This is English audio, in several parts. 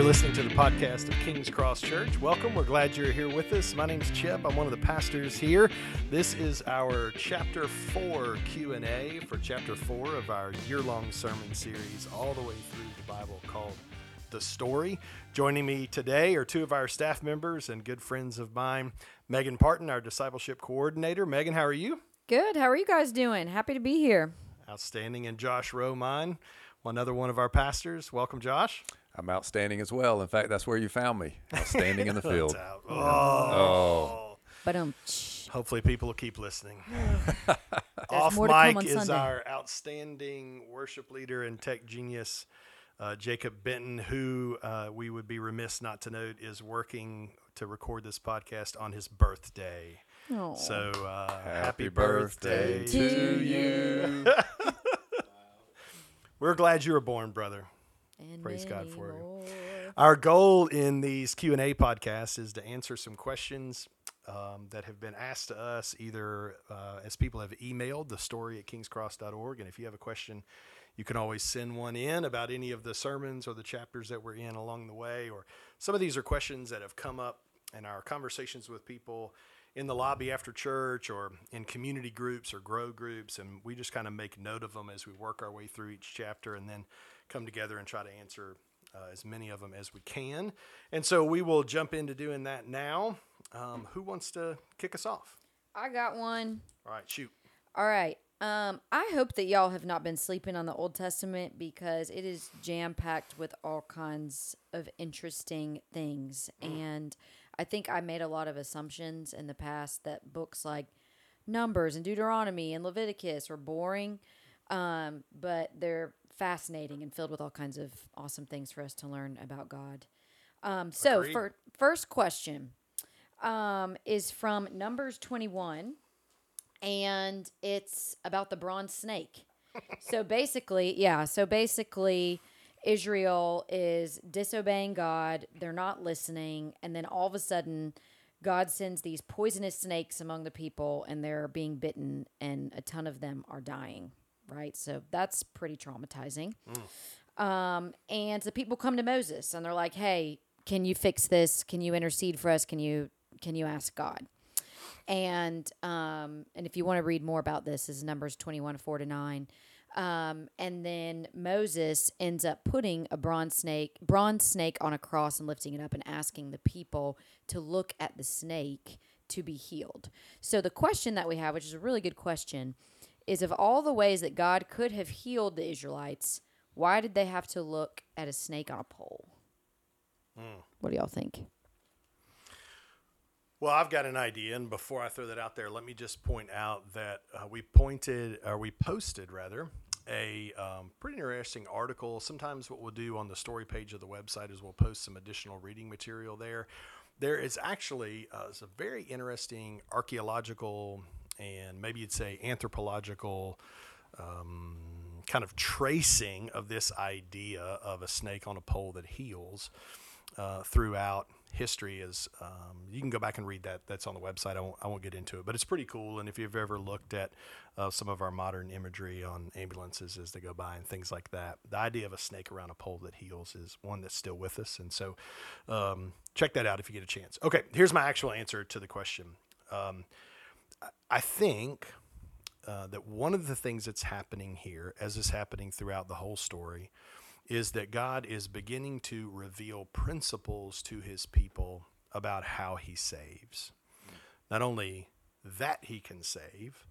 You're listening to the podcast of King's Cross Church. Welcome. We're glad you're here with us. My name's Chip. I'm one of the pastors here. This is our chapter 4 Q&A for chapter 4 of our year-long sermon series all the way through the Bible called The Story. Joining me today are two of our staff members and good friends of mine, Megan Parton, our discipleship coordinator. Megan, how are you? Good. How are you guys doing? Happy to be here. Outstanding. And Josh Romine, another one of our pastors. Welcome, Josh. I'm outstanding as well. In fact, that's where you found me. Outstanding in the field. Out. Oh. Oh. But um, Hopefully, people will keep listening. Off more to come mic is Sunday. our outstanding worship leader and tech genius, uh, Jacob Benton, who uh, we would be remiss not to note is working to record this podcast on his birthday. oh, So, uh, happy, Happy birthday, birthday to to you. We're glad you were born, brother. And praise God for you. Our goal in these Q and A podcasts is to answer some questions um, that have been asked to us, either uh, as people have emailed the story at kingscross.org, and if you have a question, you can always send one in about any of the sermons or the chapters that we're in along the way. Or some of these are questions that have come up in our conversations with people in the lobby after church or in community groups or grow groups, and we just kind of make note of them as we work our way through each chapter, and then come together and try to answer uh, as many of them as we can. And so we will jump into doing that now. Um, who wants to kick us off? I got one. All right, shoot. All right. Um, I hope that y'all have not been sleeping on the Old Testament because it is jam packed with all kinds of interesting things. And I think I made a lot of assumptions in the past that books like Numbers and Deuteronomy and Leviticus were boring, um, but they're fascinating and filled with all kinds of awesome things for us to learn about God. Um, so, Agreed. for first question um, is from Numbers 21 and it's about the bronze snake. so basically, yeah, so basically Israel is disobeying God, they're not listening, and then all of a sudden God sends these poisonous snakes among the people and they're being bitten and a ton of them are dying, right? So that's pretty traumatizing. Um, and the people come to Moses and they're like, "Hey, can you fix this? Can you intercede for us? Can you can you ask God?" And um, and if you want to read more about this, is Numbers twenty one four to nine. Um, and then Moses ends up putting a bronze snake, bronze snake on a cross and lifting it up and asking the people to look at the snake to be healed. So the question that we have, which is a really good question, is of all the ways that God could have healed the Israelites, why did they have to look at a snake on a pole? What do y'all think? Well, I've got an idea, and before I throw that out there, let me just point out that uh, we pointed, or we posted rather, a um, pretty interesting article. Sometimes what we'll do on the story page of the website is we'll post some additional reading material there. There is actually uh, a very interesting archaeological and maybe you'd say anthropological um, kind of tracing of this idea of a snake on a pole that heals uh, throughout history is um, you can go back and read that that's on the website. I won't, I won't get into it but it's pretty cool. And if you've ever looked at uh, some of our modern imagery on ambulances as they go by and things like that the idea of a snake around a pole that heals is one that's still with us. And so um, check that out if you get a chance. Okay here's my actual answer to the question. Um, I- think uh, that one of the things that's happening here, as is happening throughout the whole story, is that God is beginning to reveal principles to his people about how he saves. Not only that he can save,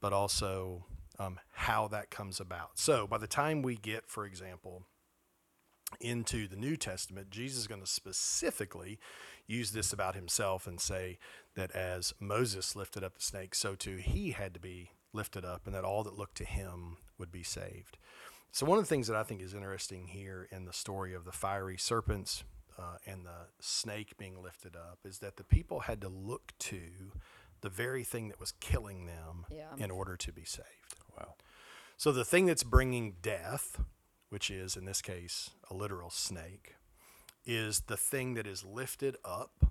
but also um, how that comes about. So by the time we get, for example, into the New Testament, Jesus is going to specifically use this about himself and say that as Moses lifted up the snake, so too he had to be lifted up, and that all that looked to him would be saved. So, one of the things that I think is interesting here in the story of the fiery serpents uh, and the snake being lifted up is that the people had to look to the very thing that was killing them Yeah. in order to be saved. Wow. So the thing that's bringing death, which is in this case a literal snake, is the thing that is lifted up.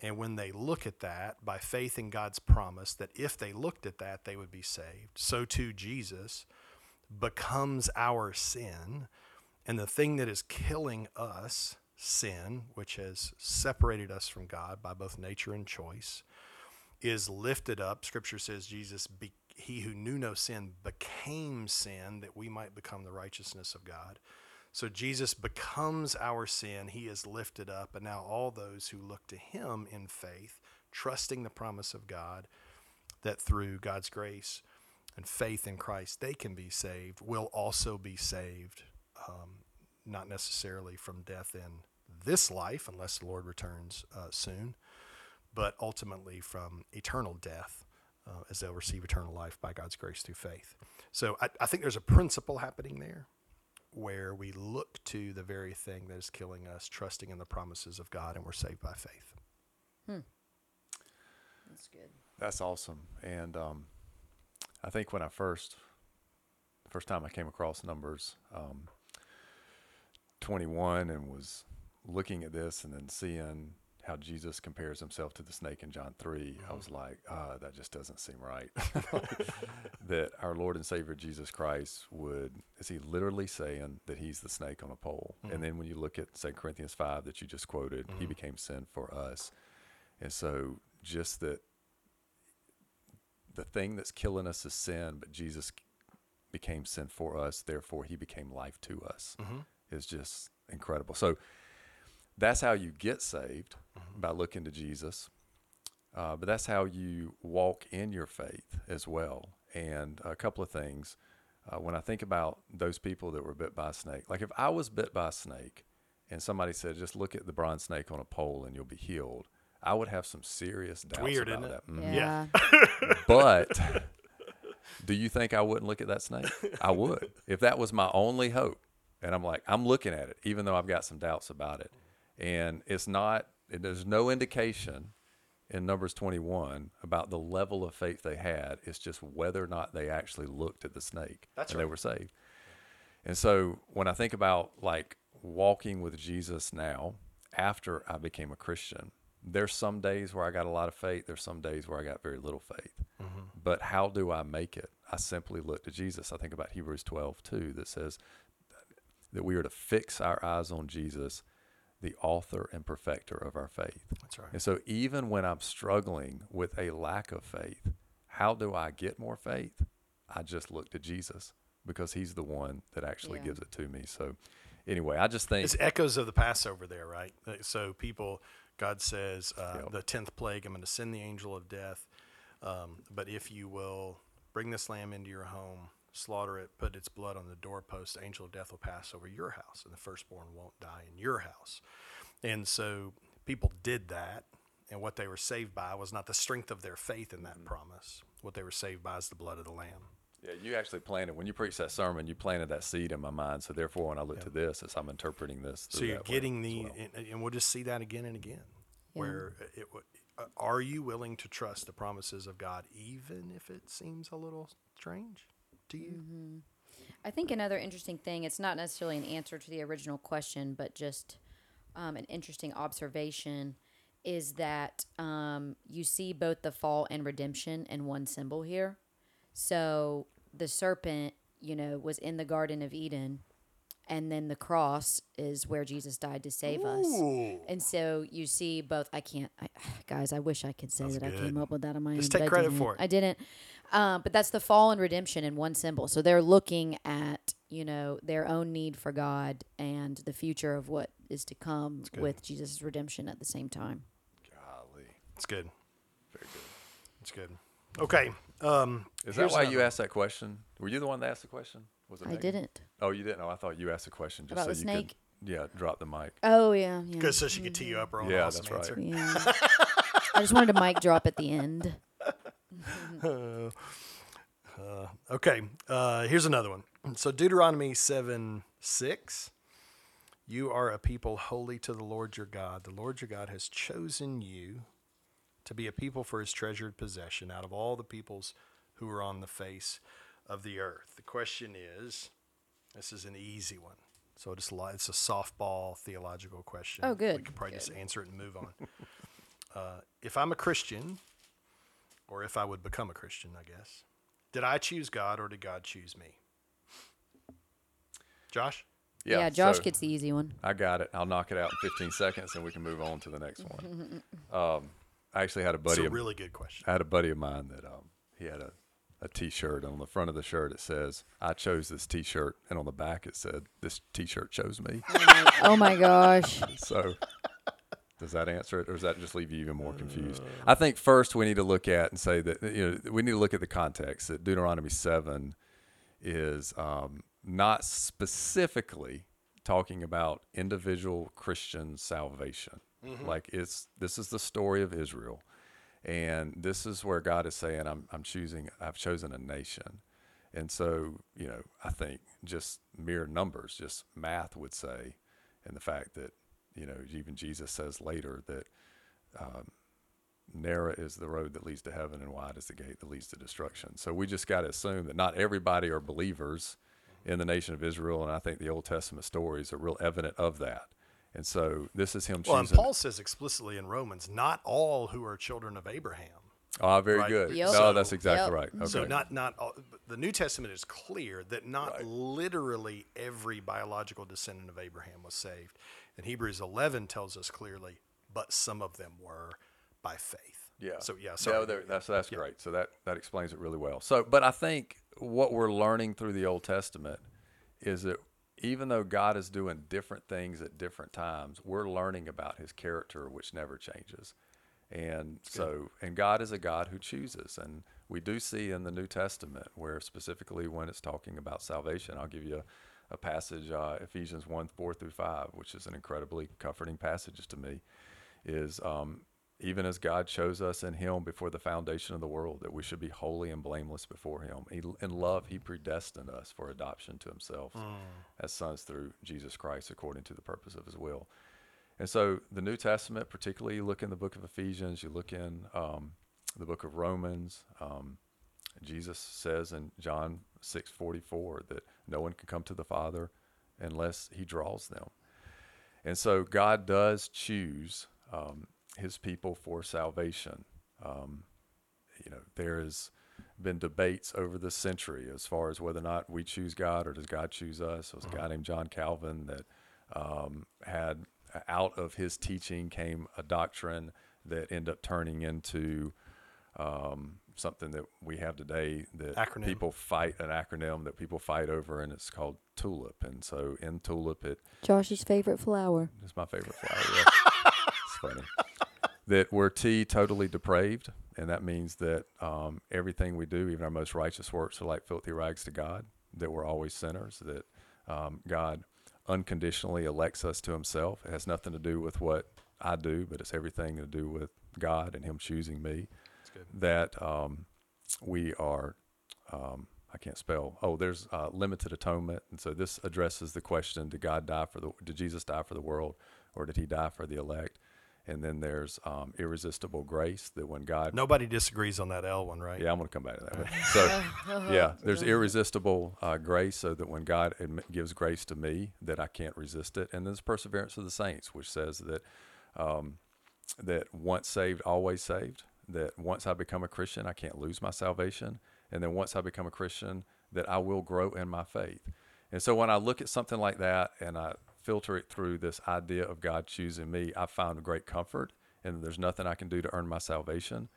And when they look at that by faith in God's promise that if they looked at that, they would be saved, so too Jesus becomes our sin. And the thing that is killing us sin, which has separated us from God by both nature and choice, is lifted up. Scripture says Jesus, be, he who knew no sin, became sin that we might become the righteousness of God. So Jesus becomes our sin. He is lifted up. And now all those who look to him in faith, trusting the promise of God, that through God's grace and faith in Christ, they can be saved, will also be saved, um, not necessarily from death in this life, unless the Lord returns uh, soon, but ultimately from eternal death. Uh, as they'll receive eternal life by God's grace through faith. So I, I think there's a principle happening there where we look to the very thing that is killing us, trusting in the promises of God, and we're saved by faith. That's good. That's awesome. And um, I think when I first, first time I came across numbers um, 21 and was looking at this and then seeing how Jesus compares himself to the snake in John 3, I was mm-hmm. like, ah, that just doesn't seem right. that our Lord and Savior Jesus Christ would, is he literally saying that he's the snake on a pole? And mm. then when you look at 2 Corinthians 5 that you just quoted, he mm-hmm. became sin for us. And so just that the thing that's killing us is sin, but Jesus became sin for us, therefore he became life to us. Mm-hmm. Is just incredible. So that's how you get saved by looking to Jesus. Uh, but that's how you walk in your faith as well. And a couple of things. Uh, when I think about those people that were bit by a snake, like if I was bit by a snake and somebody said, just look at the bronze snake on a pole and you'll be healed, I would have some serious doubts weird, about isn't it? that. Mhm. Yeah. But do you think I wouldn't look at that snake? I would. If that was my only hope. And I'm like, I'm looking at it, even though I've got some doubts about it. And it's not, there's no indication in Numbers 21 about the level of faith they had. It's just whether or not they actually looked at the snake That's and they right. were saved. And so when I think about like walking with Jesus now, after I became a Christian, there's some days where I got a lot of faith. There's some days where I got very little faith. Mm-hmm. But how do I make it? I simply look to Jesus. I think about Hebrews 12 too, that says that we are to fix our eyes on Jesus, the author and perfecter of our faith. That's right. And so even when I'm struggling with a lack of faith, how do I get more faith? I just look to Jesus because he's the one that actually Yeah. gives it to me. So anyway, I just think It's echoes of the Passover there, right? Uh, So people, God says, uh, Yep. the tenth plague, I'm going to send the angel of death. Um, but if you will bring this lamb into your home, slaughter it, put its blood on the doorpost, the angel of death will pass over your house, and the firstborn won't die in your house. And so people did that, and what they were saved by was not the strength of their faith in that Mm-hmm. promise. What they were saved by is the blood of the lamb. Yeah, you actually planted when you preached that sermon. You planted that seed in my mind. So therefore, when I look to this, as I'm interpreting this, So you're that getting as the, well. and, and we'll just see that again and again, Yeah. where it, w- uh, are you willing to trust the promises of God, even if it seems a little strange to you? Mm-hmm. I think another interesting thing, it's not necessarily an answer to the original question, but just um, an interesting observation is that um, you see both the fall and redemption in one symbol here. So the serpent, you know, was in the Garden of Eden, and then the cross is where Jesus died to save us. And so you see both. I can't, I, guys. I wish I could say That's that I came up with that on my Just own. take I credit didn't. for it. I didn't. Um, but that's the fall and redemption in one symbol. So they're looking at you know their own need for God and the future of what is to come with Jesus' redemption at the same time. Golly. It's good. Very good. It's good. Okay. Um, Is that why another you asked that question? Were you the one that asked the question? Was it I Megan? didn't. Oh, you didn't. Oh, I thought you asked a question just About so the you snake? could, yeah, drop the mic. Oh yeah, yeah. Good, so she could tee you up her own Yeah, awesome that's right. answer. Yeah. I just wanted a mic drop at the end. Okay, uh, here's another one. So Deuteronomy 7 6. You are a people holy to the Lord your God. The Lord your God has chosen you to be a people for his treasured possession out of all the peoples who are on the face of the earth. The question is this is an easy one. So just li- it's a softball theological question. Oh, good. We good, could probably just answer it and move on. uh, if I'm a Christian, or if I would become a Christian, I guess, did I choose God or did God choose me? Josh? Yeah, yeah Josh so gets the easy one. I got it. I'll knock it out in 15 seconds, and we can move on to the next one. Um, I actually had a It's buddy. a of, really good question. I had a buddy of mine that um, he had a, a T-shirt. and On the front of the shirt, it says, "I chose this T-shirt," and on the back, it said, "This T-shirt chose me." oh my gosh. so, does that answer it, or does that just leave you even more confused? I think first we need to look at and say that you know we need to look at the context. That Deuteronomy seven is um, not specifically talking about individual Christian salvation. Like it's this is the story of Israel, and this is where God is saying, "I'm I'm choosing. I've chosen a nation." And so, you know, I think just mere numbers, just math would say, and the fact that, you know, even Jesus says later that um, narrow is the road that leads to heaven and wide is the gate that leads to destruction. So we just got to assume that not everybody are believers in the nation of Israel. And I think the Old Testament stories are real evident of that. And so this is him Well, and. Paul says explicitly in Romans, not all who are children of Abraham. Ah, very Right. good. Yep. No, that's exactly Yep. right. Okay. So not not all, the New Testament is clear that not Right. literally every biological descendant of Abraham was saved, and Hebrews 11 tells us clearly, but some of them were by faith. Yeah. So yeah, No, sorry. that's that's Yeah. great. So that that explains it really well. So, but I think what we're learning through the Old Testament is that even though God is doing different things at different times, we're learning about His character, which never changes. And so, and God is a God who chooses, and we do see in the New Testament where specifically when it's talking about salvation, I'll give you a, a passage, uh, Ephesians one four through five, which is an incredibly comforting passage to me. Is um, even as God chose us in Him before the foundation of the world, that we should be holy and blameless before Him. He, in love, He predestined us for adoption to Himself as sons through Jesus Christ, according to the purpose of His will. And so, the New Testament, particularly, you look in the book of Ephesians, you look in um, the book of Romans. Um, Jesus says in John six forty four that no one can come to the Father unless He draws them. And so God does choose um, His people for salvation. Um, you know, there has been debates over the century as far as whether or not we choose God or does God choose us. There was a guy named John Calvin that um, had out of his teaching came a doctrine that ended up turning into um, something that we have today that Acronym. people fight an acronym that people fight over, and it's called TULIP. And so in TULIP, it Josh's favorite flower. it's my favorite flower. Yeah. it's funny. That we're T totally depraved, and that means that um, everything we do, even our most righteous works, are like filthy rags to God. That we're always sinners. That um, God unconditionally elects us to Himself. It has nothing to do with what I do, but it's everything to do with God and Him choosing me. That um, we are um, I can't spell. Oh, there's uh, limited atonement, and so this addresses the question: Did God die for the? Did Jesus die for the world, or did He die for the elect? And then there's um, irresistible grace. That when God, Nobody disagrees on that L one, right? yeah, I'm going to come back to that. But, so, yeah, there's irresistible uh, grace, so that when God admi- gives grace to me, that I can't resist it. And there's perseverance of the saints, which says that um, that once saved, always saved. That once I become a Christian, I can't lose my salvation. And then once I become a Christian, that I will grow in my faith. And so when I look at something like that and I filter it through this idea of God choosing me, I find great comfort. And there's nothing I can do to earn my salvation.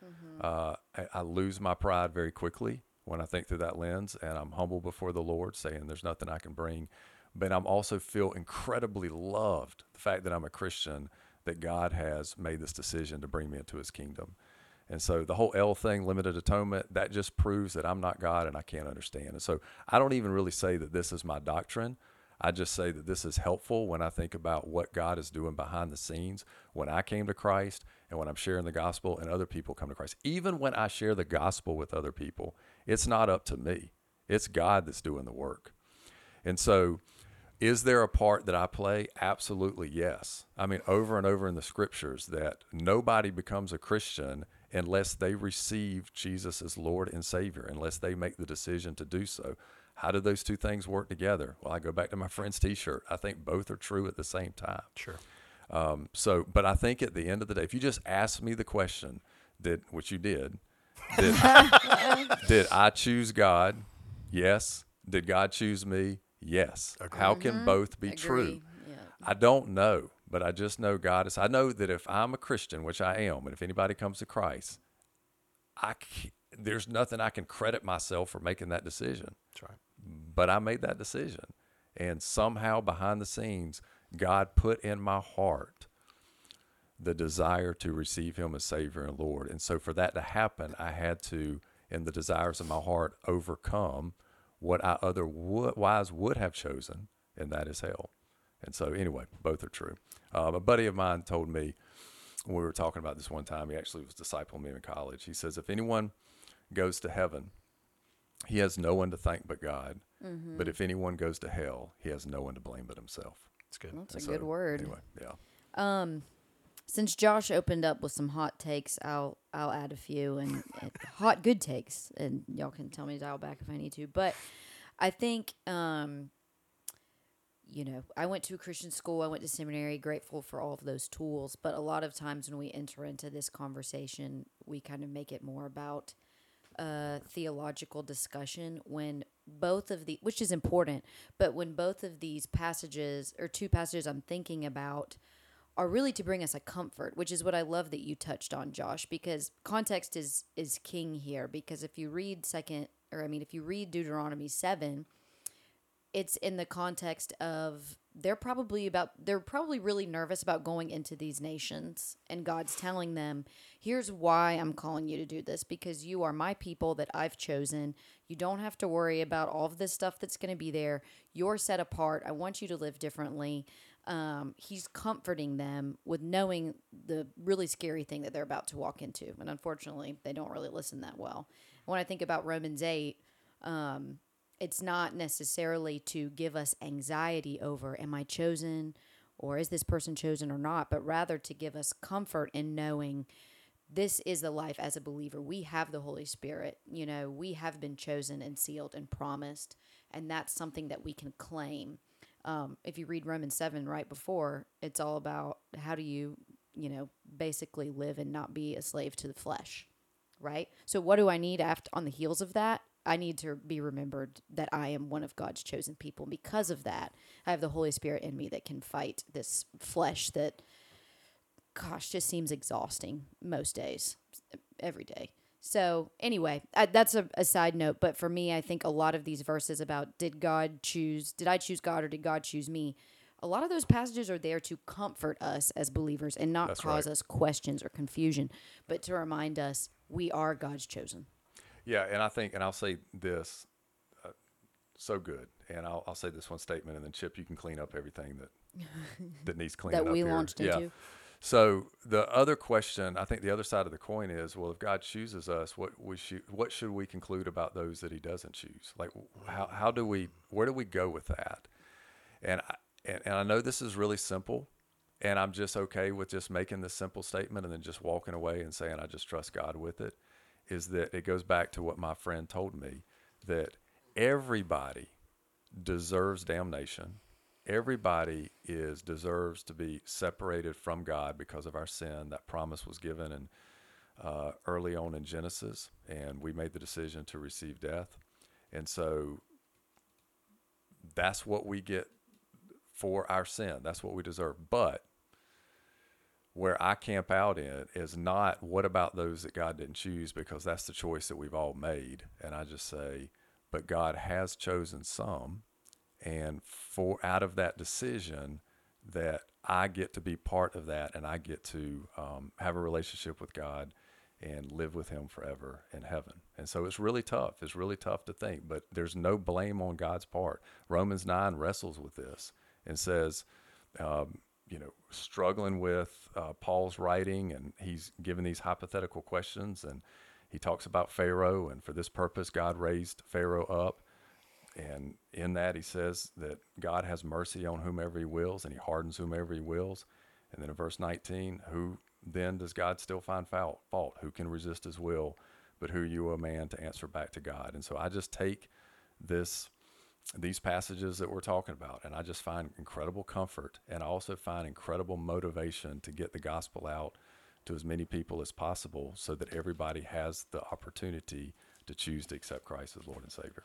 Uh, I, I lose my pride very quickly when I think through that lens, and I'm humble before the Lord, saying there's nothing I can bring. But I'm also feel incredibly loved. The fact that I'm a Christian, that God has made this decision to bring me into His kingdom. And so the whole L thing, limited atonement, that just proves that I'm not God and I can't understand. And so I don't even really say that this is my doctrine. I just say that this is helpful when I think about what God is doing behind the scenes when I came to Christ and when I'm sharing the gospel and other people come to Christ. Even when I share the gospel with other people, it's not up to me, it's God that's doing the work. And so, is there a part that I play? Absolutely, yes. I mean, over and over in the scriptures, that nobody becomes a Christian unless they receive Jesus as Lord and Savior, unless they make the decision to do so. How do those two things work together? Well, I go back to my friend's t shirt. I think both are true at the same time. Sure. Um, so, but I think at the end of the day, if you just ask me the question, did which you did, did, did I choose God? Yes. Did God choose me? Yes. How can both be true? Yeah. I don't know, but I just know God is. I know that if I'm a Christian, which I am, and if anybody comes to Christ, I c- there's nothing I can credit myself for making that decision. That's right. But I made that decision, and somehow behind the scenes, God put in my heart the desire to receive Him as Savior and Lord. And so, for that to happen, I had to, in the desires of my heart, overcome what I otherwise would have chosen, and that is hell. And so, anyway, both are true. Um, a buddy of mine told me when we were talking about this one time, he actually was discipling me in college. He says, if anyone goes to heaven, he has no one to thank but God. But if anyone goes to hell, he has no one to blame but himself. It's good. That's a And good word. Anyway, yeah. Um, since Josh opened up with some hot takes, I'll I'll add a few and, and hot good takes, and y'all can tell me to dial back if I need to. But I think, um, you know, I went to a Christian school, I went to seminary, grateful for all of those tools. But a lot of times when we enter into this conversation, we kind of make it more about a theological discussion when both of the which is important but when both of these passages or two passages i'm thinking about are really to bring us a comfort which is what i love that you touched on josh because context is is king here because if you read second or i mean if you read deuteronomy 7 it's in the context of they're probably about they're probably really nervous about going into these nations and God's telling them here's why I'm calling you to do this because you are my people that I've chosen. You don't have to worry about all of this stuff that's going to be there. You're set apart. I want you to live differently. Um, he's comforting them with knowing the really scary thing that they're about to walk into and unfortunately they don't really listen that well. When I think about Romans 8 it's not necessarily to give us anxiety over am I chosen or is this person chosen or not, but rather to give us comfort in knowing this is the life as a believer. We have the Holy Spirit. You know, we have been chosen and sealed and promised, and that's something that we can claim. Um, if you read Romans 7 right before, it's all about how do you, you know, basically live and not be a slave to the flesh right? So what do I need after on the heels of that? I need to be remembered that I am one of God's chosen people. Because of that, I have the Holy Spirit in me that can fight this flesh that gosh, just seems exhausting most days, every day. So, anyway, I, that's a, a side note. But for me, I think a lot of these verses about did God choose, did I choose God or did God choose me? A lot of those passages are there to comfort us as believers and not That's cause right. us questions or confusion, but to remind us we are God's chosen. Yeah, and I think, and I'll say this, uh, so good, and I'll, I'll say this one statement, and then Chip, you can clean up everything that that needs cleaning That up we here. launched yeah. into. So the other question, I think, the other side of the coin is, well, if God chooses us, what we should, what should we conclude about those that He doesn't choose? Like, how how do we, where do we go with that? And I, and, and I know this is really simple, and I'm just okay with just making this simple statement and then just walking away and saying I just trust God with it. Is that it goes back to what my friend told me that everybody deserves damnation. Everybody is deserves to be separated from God because of our sin. That promise was given in uh, early on in Genesis, and we made the decision to receive death. And so that's what we get for our sin. That's what we deserve. But where I camp out in is not what about those that God didn't choose because that's the choice that we've all made. And I just say, but God has chosen some. And for out of that decision, that I get to be part of that and I get to um, have a relationship with God and live with Him forever in heaven. And so it's really tough. It's really tough to think, but there's no blame on God's part. Romans 9 wrestles with this and says, um, you know, struggling with uh, Paul's writing, and he's given these hypothetical questions, and he talks about Pharaoh, and for this purpose, God raised Pharaoh up. And in that, he says that God has mercy on whomever he wills, and he hardens whomever he wills. And then in verse 19, who then does God still find fault? fault? Who can resist his will? But who you, a man, to answer back to God? And so I just take this these passages that we're talking about and i just find incredible comfort and i also find incredible motivation to get the gospel out to as many people as possible so that everybody has the opportunity to choose to accept christ as lord and savior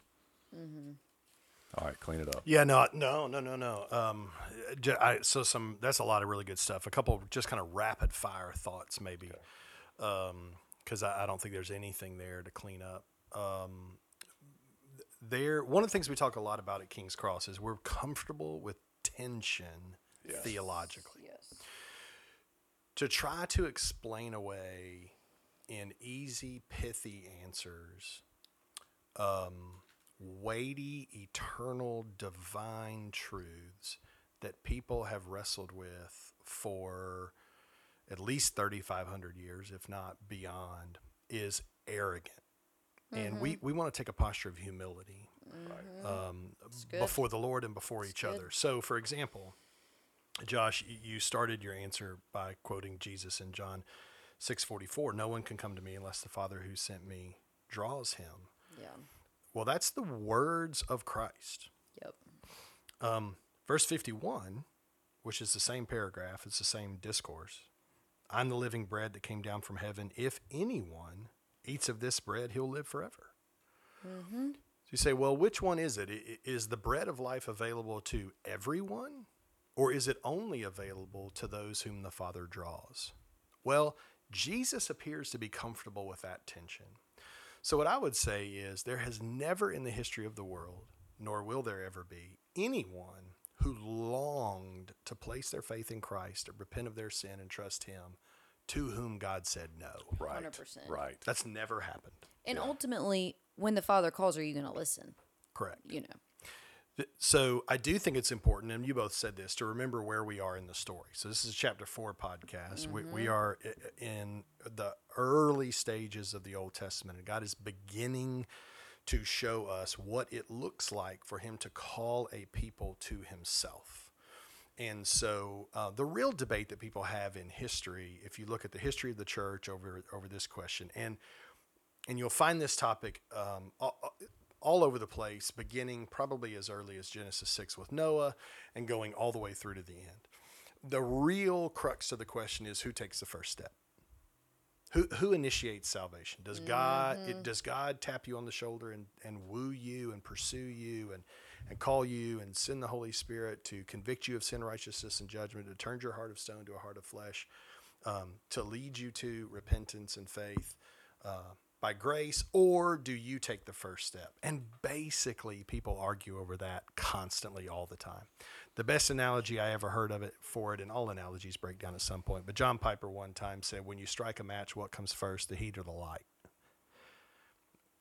All right, clean it up. Yeah, no, no, no, no, no. Um, j- I, so some that's a lot of really good stuff. A couple just kind of rapid fire thoughts, maybe, because I, I don't think there's anything there to clean up. Um, th- there, one of the things we talk a lot about at King's Cross is we're comfortable with tension theologically. Yes. To try to explain away in easy, pithy answers um, weighty, eternal, divine truths that people have wrestled with for at least 3,500 years, if not beyond, is arrogant. And we, we want to take a posture of humility um, before the Lord and before each good. other. So, for example, Josh, you started your answer by quoting Jesus in John 6:44. No one can come to me unless the Father who sent me draws him. Yeah. Well, that's the words of Christ. Yep. Um, verse 51, which is the same paragraph, it's the same discourse. I'm the living bread that came down from heaven. If anyone eats of this bread, he'll live forever. Mm-hmm. So you say, well, which one is it? Is the bread of life available to everyone, or is it only available to those whom the Father draws? Well, Jesus appears to be comfortable with that tension. So, what I would say is there has never in the history of the world, nor will there ever be, anyone who longed to place their faith in Christ, to repent of their sin, and trust Him, to whom God said no. Right. 100%. Right. That's never happened. And ultimately, when the Father calls, are you going to listen? Correct. You know. So I do think it's important, and you both said this, to remember where we are in the story. So this is a chapter four podcast. We, we mm-hmm. are in the early stages of the Old Testament, and God is beginning to show us what it looks like for Him to call a people to Himself. And so uh, the real debate that people have in history, if you look at the history of the church over over this question, and and you'll find this topic um, all, all over the place, beginning probably as early as Genesis 6 with Noah and going all the way through to the end. The real crux of the question is who takes the first step? Who, who initiates salvation? Does God it, does God tap you on the shoulder and, and woo you and pursue you and, and call you and send the Holy Spirit to convict you of sin, righteousness, and judgment, to turn your heart of stone to a heart of flesh, um, to lead you to repentance and faith? uh, by grace, or do you take the first step? And basically, people argue over that constantly all the time. The best analogy I ever heard of it for it, and all analogies break down at some point, but John Piper one time said, When you strike a match, what comes first, the heat or the light?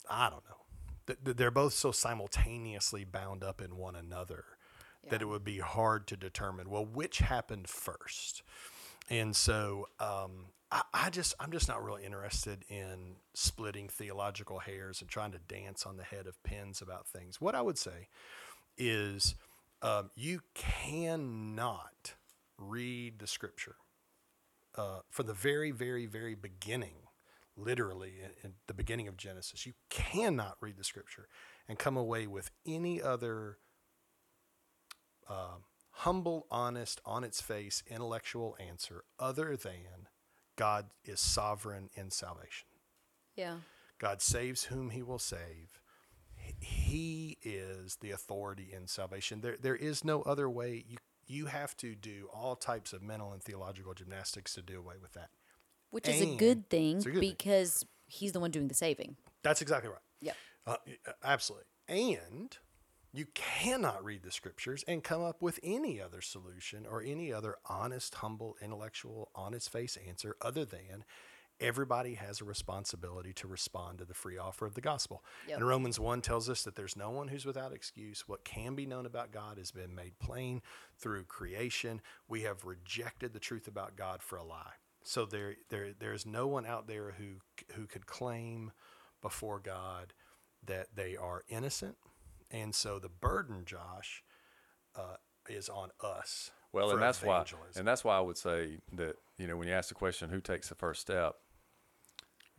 I don't know. Th- th- They're both so simultaneously bound up in one another that it would be hard to determine, well, which happened first? And so um, I, I just I'm just not really interested in splitting theological hairs and trying to dance on the head of pins about things. What I would say is um, you cannot read the scripture uh, from the very, very, very beginning, literally in, in the beginning of Genesis. You cannot read the scripture and come away with any other um, humble, honest, on its face, intellectual answer other than God is sovereign in salvation. Yeah. God saves whom he will save. He- He is the authority in salvation. There, there is no other way. You, you have to do all types of mental and theological gymnastics to do away with that. Which is a good thing a good thing. because he's the one doing the saving. That's exactly right. Yeah. Uh, absolutely. And you cannot read the scriptures and come up with any other solution or any other honest, humble, intellectual, on its face answer other than everybody has a responsibility to respond to the free offer of the gospel. Yep. And Romans 1 tells us that there's no one who's without excuse. What can be known about God has been made plain through creation. We have rejected the truth about God for a lie. So there, there, there's no one out there who who could claim before God that they are innocent. And so the burden, Josh, uh, is on us. Well, and that's why, and that's why I would say that you know when you ask the question, who takes the first step?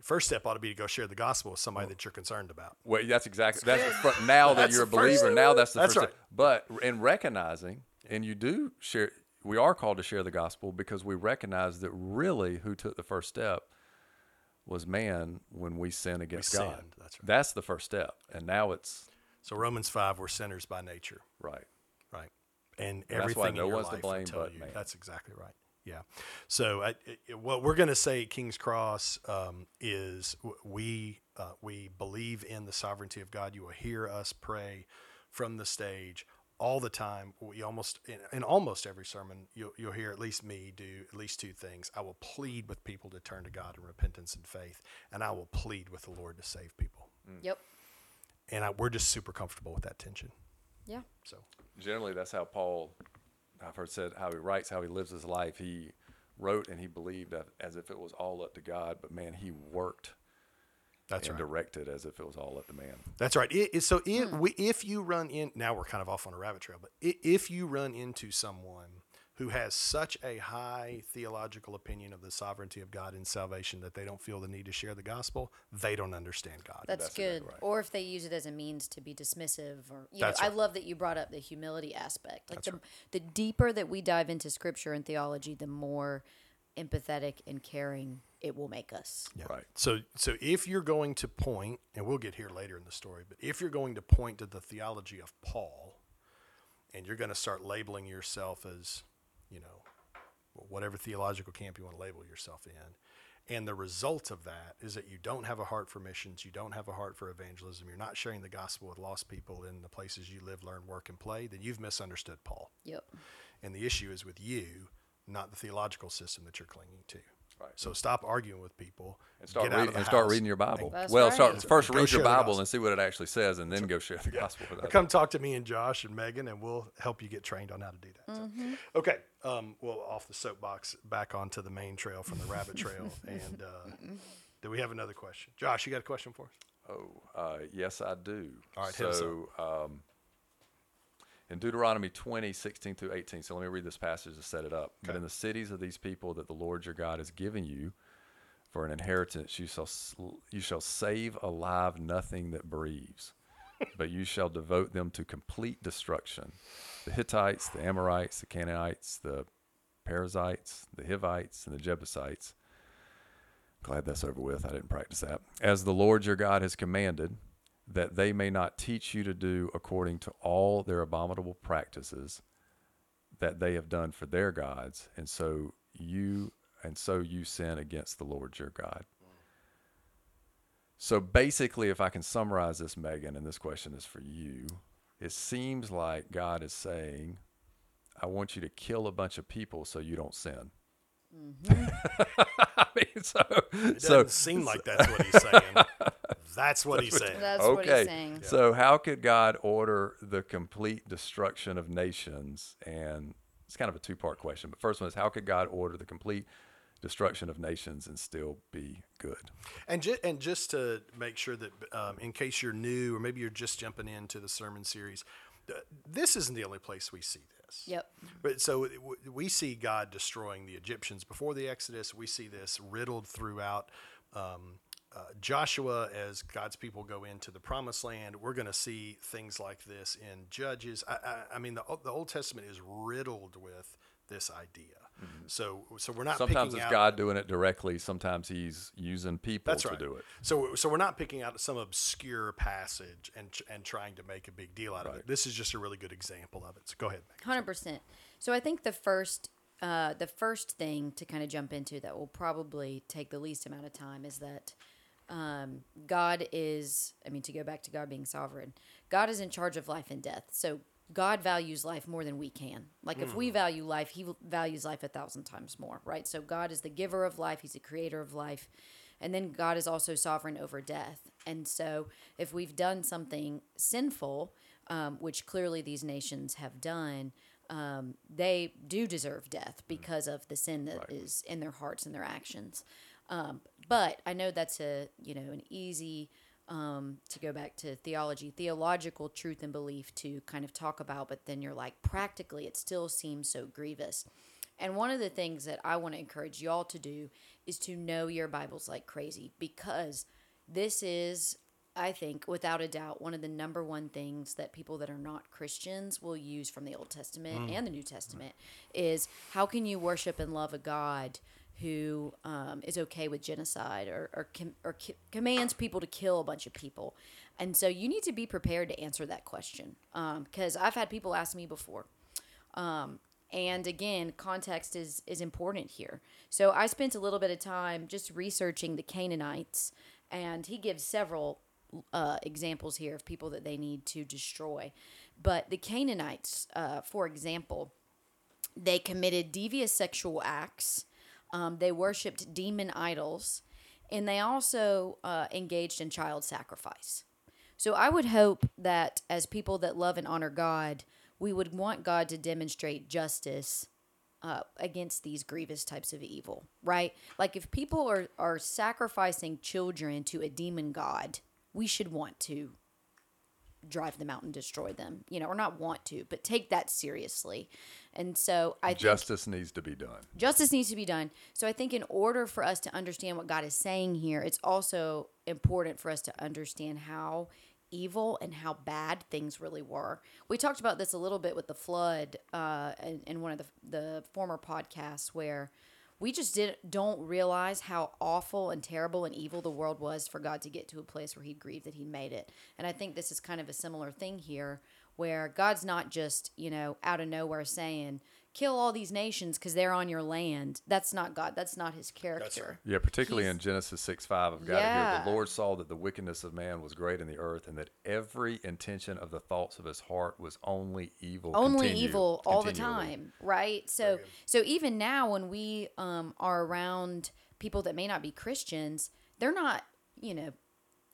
First step ought to be to go share the gospel with somebody that you're concerned about. Well, that's exactly that's now that That's you're a believer. Now that's the That's first right. step. But in recognizing, and you do share, we are called to share the gospel because we recognize that really who took the first step was man when we sin against God. sinned, that's right. That's the first step, and now it's So Romans five, we're sinners by nature, Right. right? And that's everything why in no your one's to blame but you. man. That's exactly right. Yeah. So I, it, what we're going to say at King's Cross um, is we uh, we believe in the sovereignty of God. You will hear us pray from the stage all the time. We almost in, in almost every sermon you'll, you'll hear at least me do at least two things. I will plead with people to turn to God in repentance and faith, and I will plead with the Lord to save people. Mm. Yep. And I, we're just super comfortable with that tension. Yeah. So Generally, that's how Paul, I've heard said, how he writes, how he lives his life. He wrote and he believed as if it was all up to God, but man, he worked that's and right. directed as if it was all up to man. That's right. It, it- so if hmm. we, if you run in now we're kind of off on a rabbit trail, but if you run into someone who has such a high theological opinion of the sovereignty of God in salvation that they don't feel the need to share the gospel, they don't understand God. That's, That's good. right. Or if they use it as a means to be dismissive, or you That's know, I love that you brought up the humility aspect. Like the the deeper that we dive into scripture and theology, the more empathetic and caring it will make us. Yeah. Right. So so if you're going to point, and we'll get here later in the story, but if you're going to point to the theology of Paul, and you're going to start labeling yourself as, you know, whatever theological camp you want to label yourself in, and the result of that is that you don't have a heart for missions, you don't have a heart for evangelism, you're not sharing the gospel with lost people in the places you live, learn, work, and play, then you've misunderstood Paul. Yep. And the issue is with you, not the theological system that you're clinging to. Right. So stop arguing with people And start, get out of reading, and start reading your Bible. That's well, right. start first Go read your Bible and see what it actually says, and then go share the gospel with others. Come talk to me and Josh and Megan, and we'll help you get trained on how to do that. So, okay, um, well, off the soapbox, back onto the main trail from the rabbit trail. and uh, do we have another question? Josh, you got a question for us? Oh, uh, yes, I do. All right, hit us so um, in Deuteronomy 20, 16 through 18, so let me read this passage to set it up. But in the cities of these people that the Lord your God has given you for an inheritance, you shall, you shall save alive nothing that breathes, but you shall devote them to complete destruction. The Hittites, the Amorites, the Canaanites, the Perizzites, the Hivites, and the Jebusites. Glad that's over with. I didn't practice that. As the Lord your God has commanded, that they may not teach you to do according to all their abominable practices that they have done for their gods, and so you and so you sin against the Lord your God. So basically, if I can summarize this, Megan, and this question is for you, it seems like God is saying, I want you to kill a bunch of people so you don't sin. Mm-hmm. I mean, so, It doesn't seem like that's what he's saying. that's what he's saying. That's what okay. he's saying. So how could God order the complete destruction of nations? And it's kind of a two-part question. But first one is how could God order the complete destruction of nations and still be good? And ju- and just to make sure that, um, in case you're new or maybe you're just jumping into the sermon series, th- this isn't the only place we see this. Yep. But so we see God destroying the Egyptians before the Exodus. We see this riddled throughout. Um, uh, Joshua, as God's people go into the Promised Land, we're going to see things like this in Judges. I, I, I mean, the, the Old Testament is riddled with this idea. So, so we're not Sometimes picking it's out, God doing it directly. Sometimes He's using people That's to do it. So, so we're not picking out some obscure passage and and trying to make a big deal out of it. This is just a really good example of it. So go ahead. Hundred percent. So I think the first, uh, the first thing to kind of jump into that will probably take the least amount of time is that um, God is. I mean, to go back to God being sovereign, God is in charge of life and death. So God values life more than we can. Like if we value life, He values life a thousand times more, right? So God is the giver of life. He's the creator of life. And then God is also sovereign over death. And so if we've done something sinful, um, which clearly these nations have done, um, they do deserve death because of the sin that is in their hearts and their actions. Um, but I know that's a you know an easy um, to go back to theology, theological truth and belief to kind of talk about, but then you're like practically it still seems so grievous. And one of the things that I want to encourage y'all to do is to know your Bibles like crazy because this is, I think, without a doubt, one of the number one things that people that are not Christians will use from the Old Testament and the New Testament is how can you worship and love a God who um, is okay with genocide or or, com- or ki- commands people to kill a bunch of people, and so you need to be prepared to answer that question because I've had people ask me before. Um, and again, context is is important here. So I spent a little bit of time just researching the Canaanites, and he gives several uh, examples here of people that they need to destroy. But the Canaanites, uh, for example, they committed devious sexual acts. Um, they worshipped demon idols, and they also uh, engaged in child sacrifice. So I would hope that as people that love and honor God, we would want God to demonstrate justice uh, against these grievous types of evil, right? Like if people are, are sacrificing children to a demon god, we should want to drive them out and destroy them, you know, or not want to, but take that seriously. And so I think Justice needs to be done. justice needs to be done. So I think in order for us to understand what God is saying here, it's also important for us to understand how evil and how bad things really were. We talked about this a little bit with the flood uh, in, in one of the, the former podcasts where we just did don't realize how awful and terrible and evil the world was for God to get to a place where he'd grieve that he'd made it. And I think this is kind of a similar thing here where God's not just, you know, out of nowhere saying, kill all these nations because they're on your land. That's not God. That's not his character. Yeah, particularly He's- in Genesis 6 5, I've got it here. The Lord saw that the wickedness of man was great in the earth, and that every intention of the thoughts of his heart was only evil. only continue- evil all the time right so so even now when we um are around people that may not be christians they're not you know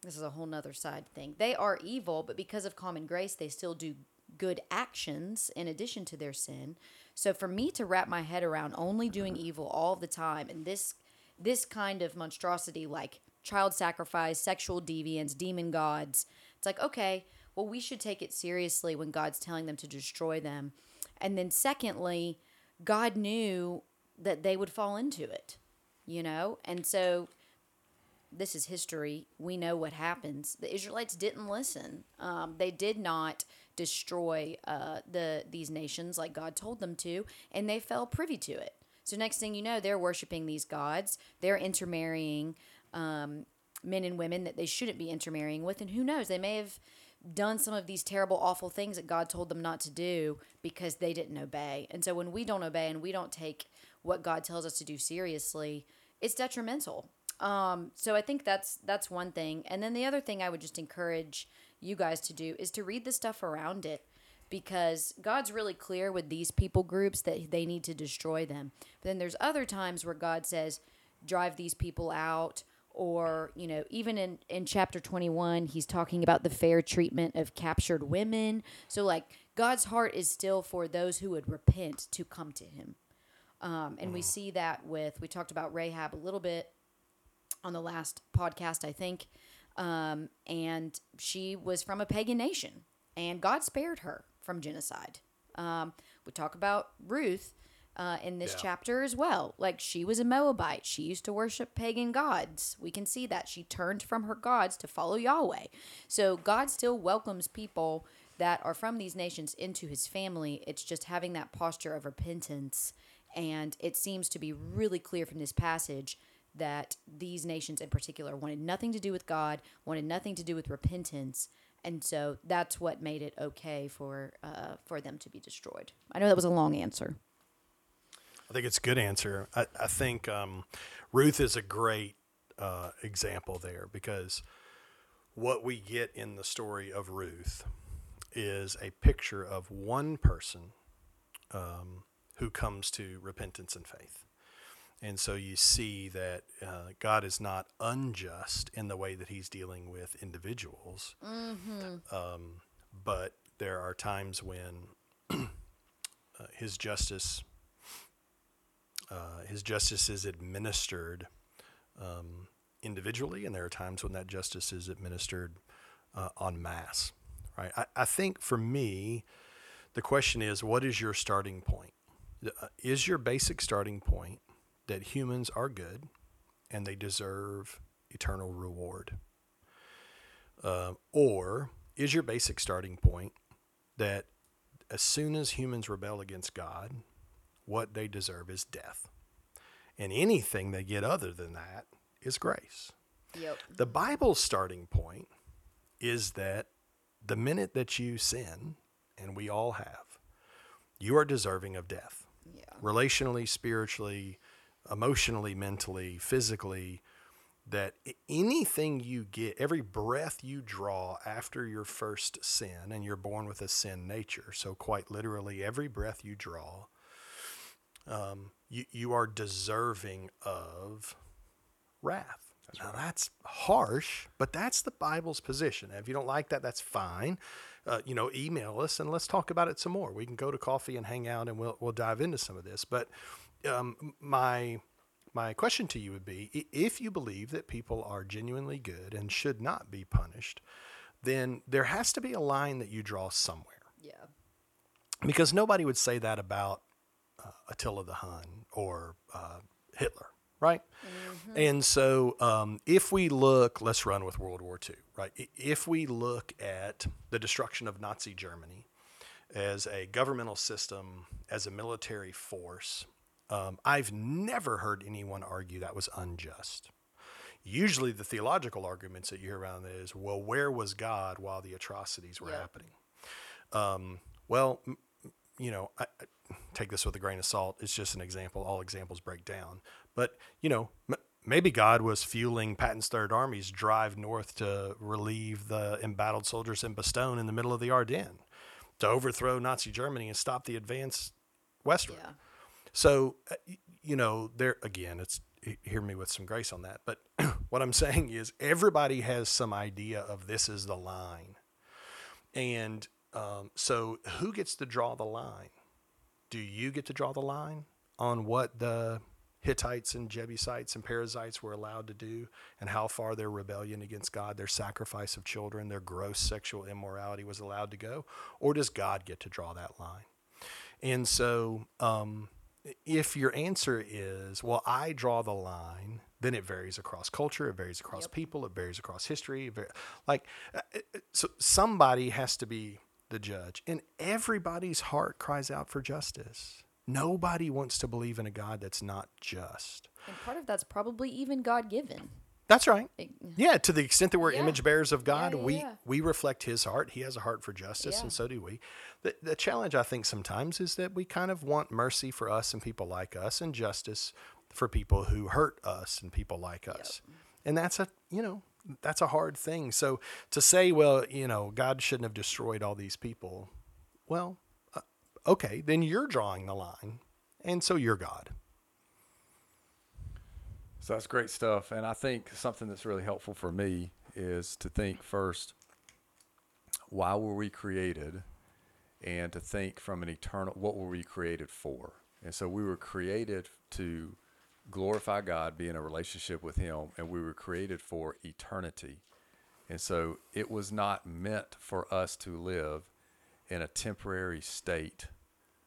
this is a whole nother side thing they are evil but because of common grace they still do good actions in addition to their sin so for me to wrap my head around only doing evil all the time and this this kind of monstrosity like child sacrifice sexual deviance demon gods it's like okay well we should take it seriously when god's telling them to destroy them and then secondly god knew that they would fall into it you know and so this is history. We know what happens. The Israelites didn't listen. Um, they did not destroy uh, the these nations like God told them to, and they fell privy to it. So next thing you know, they're worshiping these gods. They're intermarrying um, men and women that they shouldn't be intermarrying with, and who knows? They may have done some of these terrible, awful things that God told them not to do because they didn't obey. And so when we don't obey and we don't take what God tells us to do seriously, it's detrimental. Um, so I think that's that's one thing. And then the other thing I would just encourage you guys to do is to read the stuff around it because God's really clear with these people groups that they need to destroy them. But then there's other times where God says drive these people out or you know even in in chapter 21 he's talking about the fair treatment of captured women. So like god's heart is still for those who would repent to come to him. Um, and we see that with we talked about rahab a little bit on the last podcast i think um, and she was from a pagan nation and god spared her from genocide um, we talk about ruth uh, in this Yeah. chapter as well. Like she was a Moabite. She used to worship pagan gods. We can see that. She turned from her gods to follow Yahweh. So God still welcomes people that are from these nations into his family. It's just having that posture of repentance. And it seems to be really clear from this passage that these nations in particular wanted nothing to do with God, wanted nothing to do with repentance. And so that's what made it okay for uh, for them to be destroyed. I know that was a long answer. I think it's a good answer. I, I think um, Ruth is a great uh, example there because what we get in the story of Ruth is a picture of one person um, who comes to repentance and faith. And so you see that uh, God is not unjust in the way that He's dealing with individuals, um, but there are times when uh, His justice uh, his justice is administered um, individually, and there are times when that justice is administered uh, en masse. Right? I, I think for me, the question is, what is your starting point? Uh, Is your basic starting point that humans are good and they deserve eternal reward? Uh, or is your basic starting point that as soon as humans rebel against God, what they deserve is death. And anything they get other than that is grace. Yep. The Bible's starting point is that the minute that you sin, and we all have, you are deserving of death. Yeah. Relationally, spiritually, emotionally, mentally, physically, that anything you get, every breath you draw after your first sin, and you're born with a sin nature. So, quite literally, every breath you draw, um, you, you are deserving of wrath. now, that's harsh, but that's the Bible's position. And if you don't like that, that's fine. Uh, you know, email us and let's talk about it some more. We can go to coffee and hang out, and we'll we'll dive into some of this. But um, my my question to you would be: if you believe that people are genuinely good and should not be punished, then there has to be a line that you draw somewhere Yeah. because nobody would say that about uh, Attila the Hun or uh, Hitler, right? And so, um, if we look, let's run with World War II, right? If we look at the destruction of Nazi Germany as a governmental system, as a military force, um, I've never heard anyone argue that was unjust. Usually, the theological arguments that you hear around is, well, where was God while the atrocities were Yep. happening? Um, well, m- you know, I, I take this with a grain of salt. It's just an example. All examples break down. But, you know, m- maybe God was fueling Patton's Third Army's drive north to relieve the embattled soldiers in Bastogne in the middle of the Ardennes to overthrow Nazi Germany and stop the advance westward. Yeah. So, uh, you know, there again, it's hear me with some grace on that. But what I'm saying is, everybody has some idea of this is the line, and um, so who gets to draw the line? Do you get to draw the line on what the Hittites and Jebusites and Perizzites were allowed to do, and how far their rebellion against God, their sacrifice of children, their gross sexual immorality was allowed to go, or does God get to draw that line? And so, um, if your answer is, well, I draw the line, then it varies across culture, it varies across Yep. people, it varies across history. Like, uh, uh, so somebody has to be the judge, and everybody's heart cries out for justice. Nobody wants to believe in a God that's not just. And part of that's probably even God given. That's right. Yeah, to the extent that we're Yeah. image bearers of God, yeah, we yeah. we reflect His heart. He has a heart for justice, and so do we. The, the challenge, I think, sometimes is that we kind of want mercy for us and people like us, and justice for people who hurt us and people like us. And that's a you know that's a hard thing. So to say, well, you know, God shouldn't have destroyed all these people. Well, uh, okay, then you're drawing the line, and so you're God. So that's great stuff. And I think something that's really helpful for me is to think first, why were we created? And to think from an eternal, what were we created for? And so we were created to glorify God, be in a relationship with Him, and we were created for eternity. And so it was not meant for us to live in a temporary state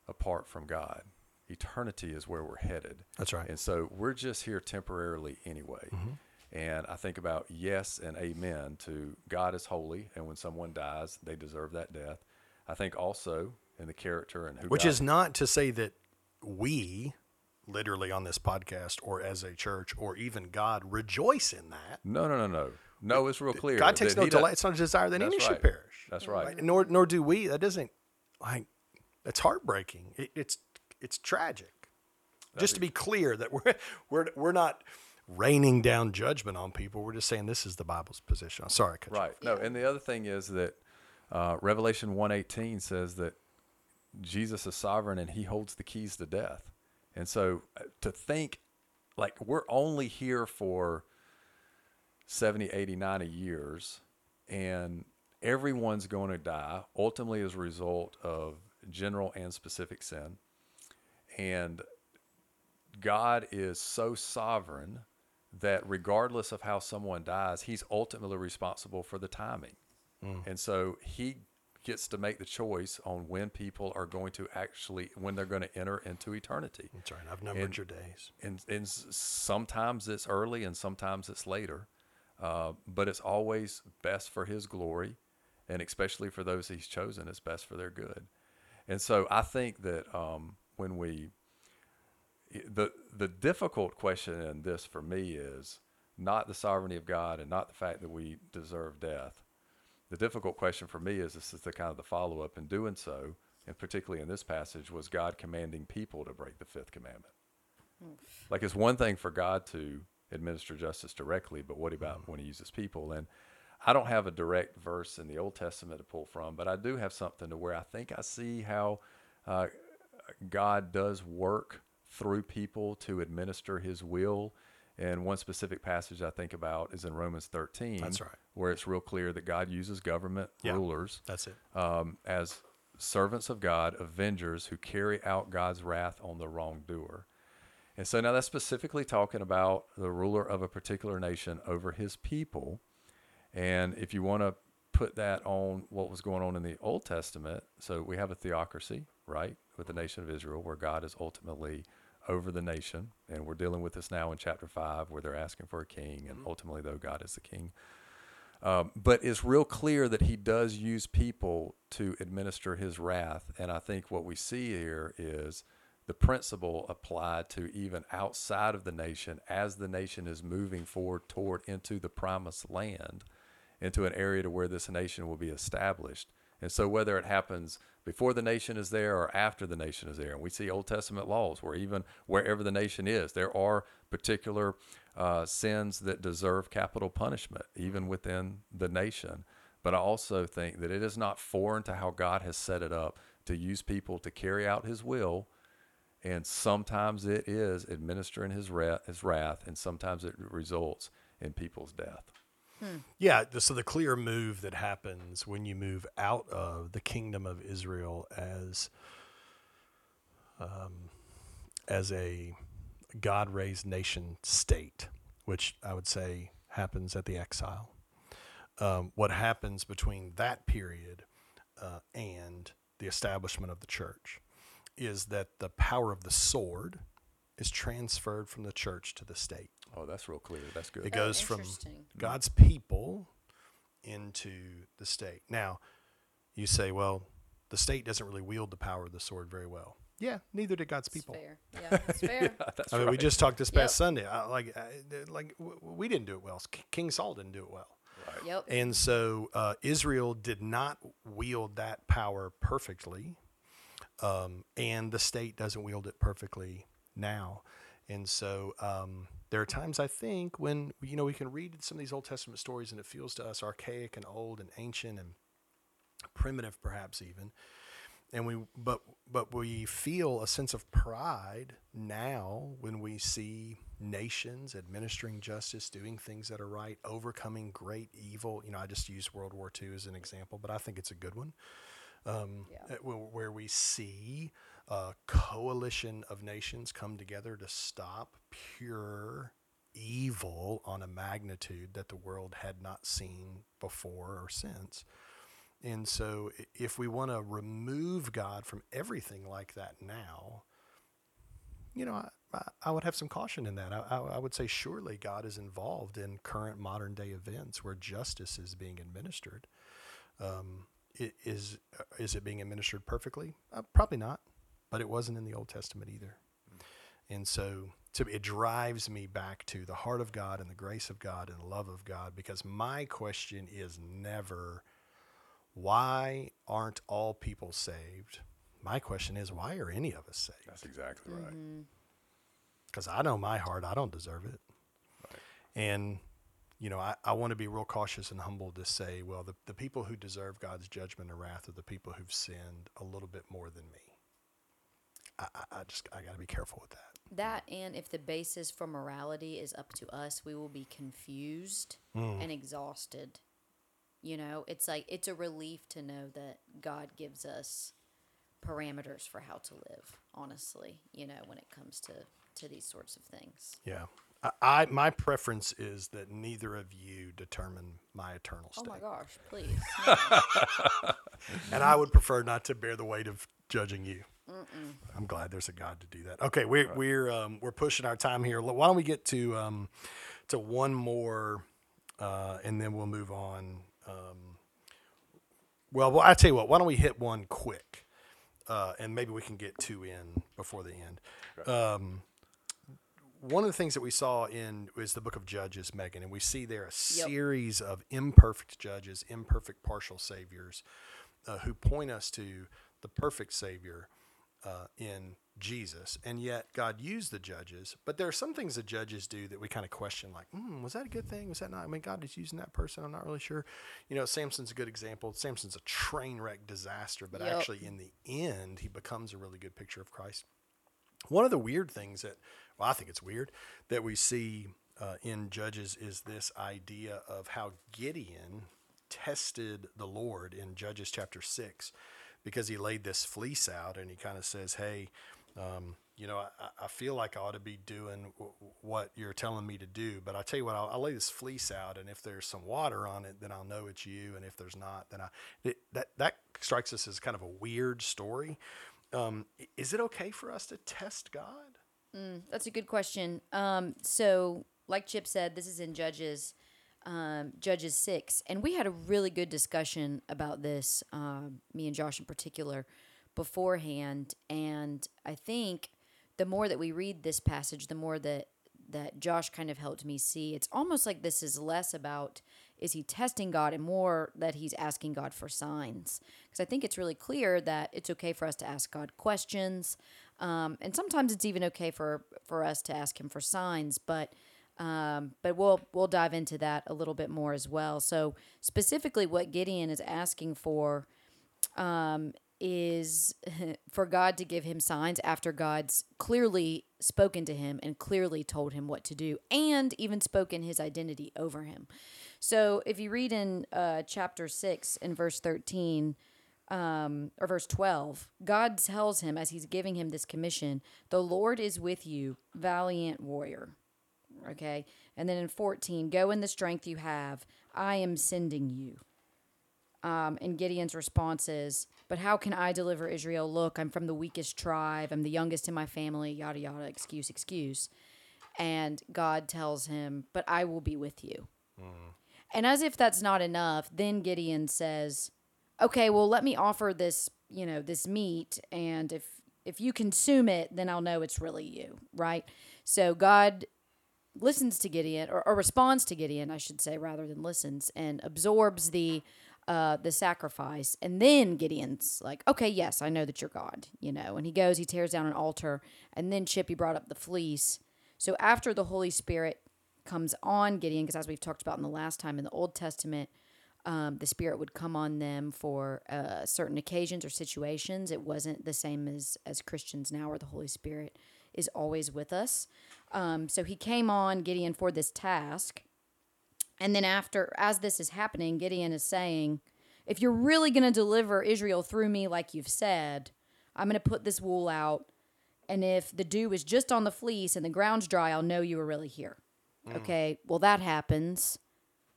apart from God. Eternity is where we're headed. That's right. And so we're just here temporarily anyway. Mm-hmm. And I think about yes and amen to God is holy, and when someone dies, they deserve that death. I think also in the character and who Which God- is not to say that we, literally on this podcast or as a church or even God, rejoice in that. no, no, no, no, no. It's real clear. God takes no delight. It's not a desire that any should right. perish. That's right. Nor nor do we. That doesn't like. It's heartbreaking. It, it's it's tragic. just to be clear that we're we're we're not raining down judgment on people. We're just saying this is the Bible's position. I'm sorry, I cut you Right. No, and the other thing is that uh, Revelation 118 says that Jesus is sovereign and he holds the keys to death. And so uh, to think like we're only here for 70, 80, 90 years and everyone's going to die ultimately as a result of general and specific sin. And God is so sovereign that regardless of how someone dies, he's ultimately responsible for the timing. And so he gets to make the choice on when people are going to actually when they're going to enter into eternity. That's right. I've numbered And- your days. And and sometimes it's early and sometimes it's later. Uh, but it's always best for his glory and especially for those he's chosen, it's best for their good. And so I think that um, when we the the difficult question in this for me is not the sovereignty of God and not the fact that we deserve death. The difficult question for me is this is the kind of the follow up in doing so, and particularly in this passage, was God commanding people to break the fifth commandment. Like it's one thing for God to administer justice directly, but what about when he uses people? And I don't have a direct verse in the Old Testament to pull from, but I do have something to where I think I see how uh, God does work through people to administer his will. And one specific passage I think about is in Romans 13. That's right. Where it's real clear that God uses government Yeah. rulers That's it. um, as servants of God, avengers who carry out God's wrath on the wrongdoer. And so now that's specifically talking about the ruler of a particular nation over his people. And if you want to put that on what was going on in the Old Testament, so we have a theocracy, right, with the nation of Israel, where God is ultimately over the nation. And we're dealing with this now in chapter 5, where they're asking for a king. And ultimately, though, God is the king. Um, but it's real clear that he does use people to administer his wrath. And I think what we see here is the principle applied to even outside of the nation as the nation is moving forward toward into the promised land, into an area to where this nation will be established. And so, whether it happens before the nation is there or after the nation is there, and we see Old Testament laws where even wherever the nation is, there are particular uh, sins that deserve capital punishment, even within the nation. But I also think that it is not foreign to how God has set it up to use people to carry out His will, and sometimes it is administering His wrath, his wrath and sometimes it results in people's death. Yeah, the- so the clear move that happens when you move out of the kingdom of Israel as um, as a God raised nation state, which I would say happens at the exile. Um, what happens between that period uh, and the establishment of the church is that the power of the sword is transferred from the church to the state. Oh, that's real clear. That's good. It goes from. God's people into the state. Now, you say, well, the state doesn't really wield the power of the sword very well. Yeah, neither did God's It's people. fair. Yeah, it's fair. that's I mean, right. we just talked this past Yep. Sunday. I, like, I, like w- w- we didn't do it well. King Saul didn't do it well, Yep. and so uh, Israel did not wield that power perfectly, um, and the state doesn't wield it perfectly now. And so um, there are times I think when you know we can read some of these Old Testament stories and it feels to us archaic and old and ancient and primitive, perhaps even. And we, but but we feel a sense of pride now when we see nations administering justice, doing things that are right, overcoming great evil. You know, I just used World War II as an example, but I think it's a good one um, Yeah. uh, where, where we see a coalition of nations come together to stop pure evil on a magnitude that the world had not seen before or since. And so, if we want to remove God from everything like that now, you know, I, I, would have some caution in that. I, I, I would say surely God is involved in current modern day events where justice is being administered. Um, is uh, is it being administered perfectly? Uh, probably not, but it wasn't in the Old Testament either. And so, so it drives me back to the heart of God and the grace of God and the love of God because my question is never why aren't all people saved? My question is why are any of us saved? That's exactly right. Mm-hmm. Because I know my heart, I don't deserve it. And, you know, I, I want to be real cautious and humble to say, well, the, the people who deserve God's judgment and wrath are the people who've sinned a little bit more than me. I, I, just, I got to be careful with that. That and if the basis for morality is up to us, we will be confused Hmm. and exhausted. You know, it's like it's a relief to know that God gives us parameters for how to live, honestly, you know, when it comes to to these sorts of things. Yeah. I, I my preference is that neither of you determine my eternal state. Oh my gosh, please. no. and I would prefer not to bear the weight of judging you. I'm glad there's a God to do that. Okay, we're we're um, we're pushing our time here. Why don't we get to um, to one more, uh, and then we'll move on. Um, well, well, I tell you what. Why don't we hit one quick, uh, and maybe we can get two in before the end. Um, one of the things that we saw in is the book of Judges, Megan, and we see there a Yep. series of imperfect judges, imperfect partial saviors, uh, who point us to the perfect Savior uh, in Jesus. And yet God used the judges, but there are some things the judges do that we kind of question, like, mm, was that a good thing? Was that not? I mean, God is using that person. I'm not really sure. You know, Samson's a good example. Samson's a train wreck disaster, but Yep. actually, in the end, he becomes a really good picture of Christ. One of the weird things that, well, I think it's weird that we see uh, in Judges is this idea of how Gideon tested the Lord in Judges chapter six, because he laid this fleece out and he kind of says, "Hey, um, you know, I, I feel like I ought to be doing w- what you're telling me to do, but I tell you what, I'll, I'll lay this fleece out, and if there's some water on it, then I'll know it's you, and if there's not, then I it, that that strikes us as kind of a weird story. Um, is it okay for us to test God? That's a good question. Um, so, like Chip said, this is in Judges, um, Judges six, and we had a really good discussion about this. Um, me and Josh in particular, beforehand, and I think the more that we read this passage, the more that that Josh kind of helped me see. It's almost like this is less about is he testing God and more that he's asking God for signs. Because I think it's really clear that it's okay for us to ask God questions. Um, and sometimes it's even okay for, for us to ask him for signs, but um, but we'll we'll dive into that a little bit more as well. So specifically, what Gideon is asking for um, is for God to give him signs after God's clearly spoken to him and clearly told him what to do, and even spoken his identity over him. So if you read in uh, chapter six in verse thirteen um, or verse 12, God tells him as he's giving him this commission, The Lord is with you, valiant warrior. Okay. And then in 14, go in the strength you have. I am sending you. Um, and Gideon's response is, But how can I deliver Israel? Look, I'm from the weakest tribe. I'm the youngest in my family, yada, yada, excuse, excuse. And God tells him, But I will be with you. And as if that's not enough, then Gideon says, okay, well, let me offer this, you know, this meat, and if if you consume it, then I'll know it's really you, right? So God listens to Gideon, or, or responds to Gideon, I should say, rather than listens, and absorbs the uh, the sacrifice, and then Gideon's like, okay, yes, I know that you're God, you know, and he goes, he tears down an altar, and then Chippy brought up the fleece. So after the Holy Spirit comes on Gideon, because as we've talked about in the last time in the Old Testament, um, the Spirit would come on them for uh, certain occasions or situations. It wasn't the same as as Christians now, where the Holy Spirit is always with us. Um, so he came on Gideon for this task, and then after, as this is happening, Gideon is saying, "If you're really going to deliver Israel through me, like you've said, I'm going to put this wool out." And if the dew is just on the fleece and the ground's dry, I'll know you were really here. Okay, well, that happens.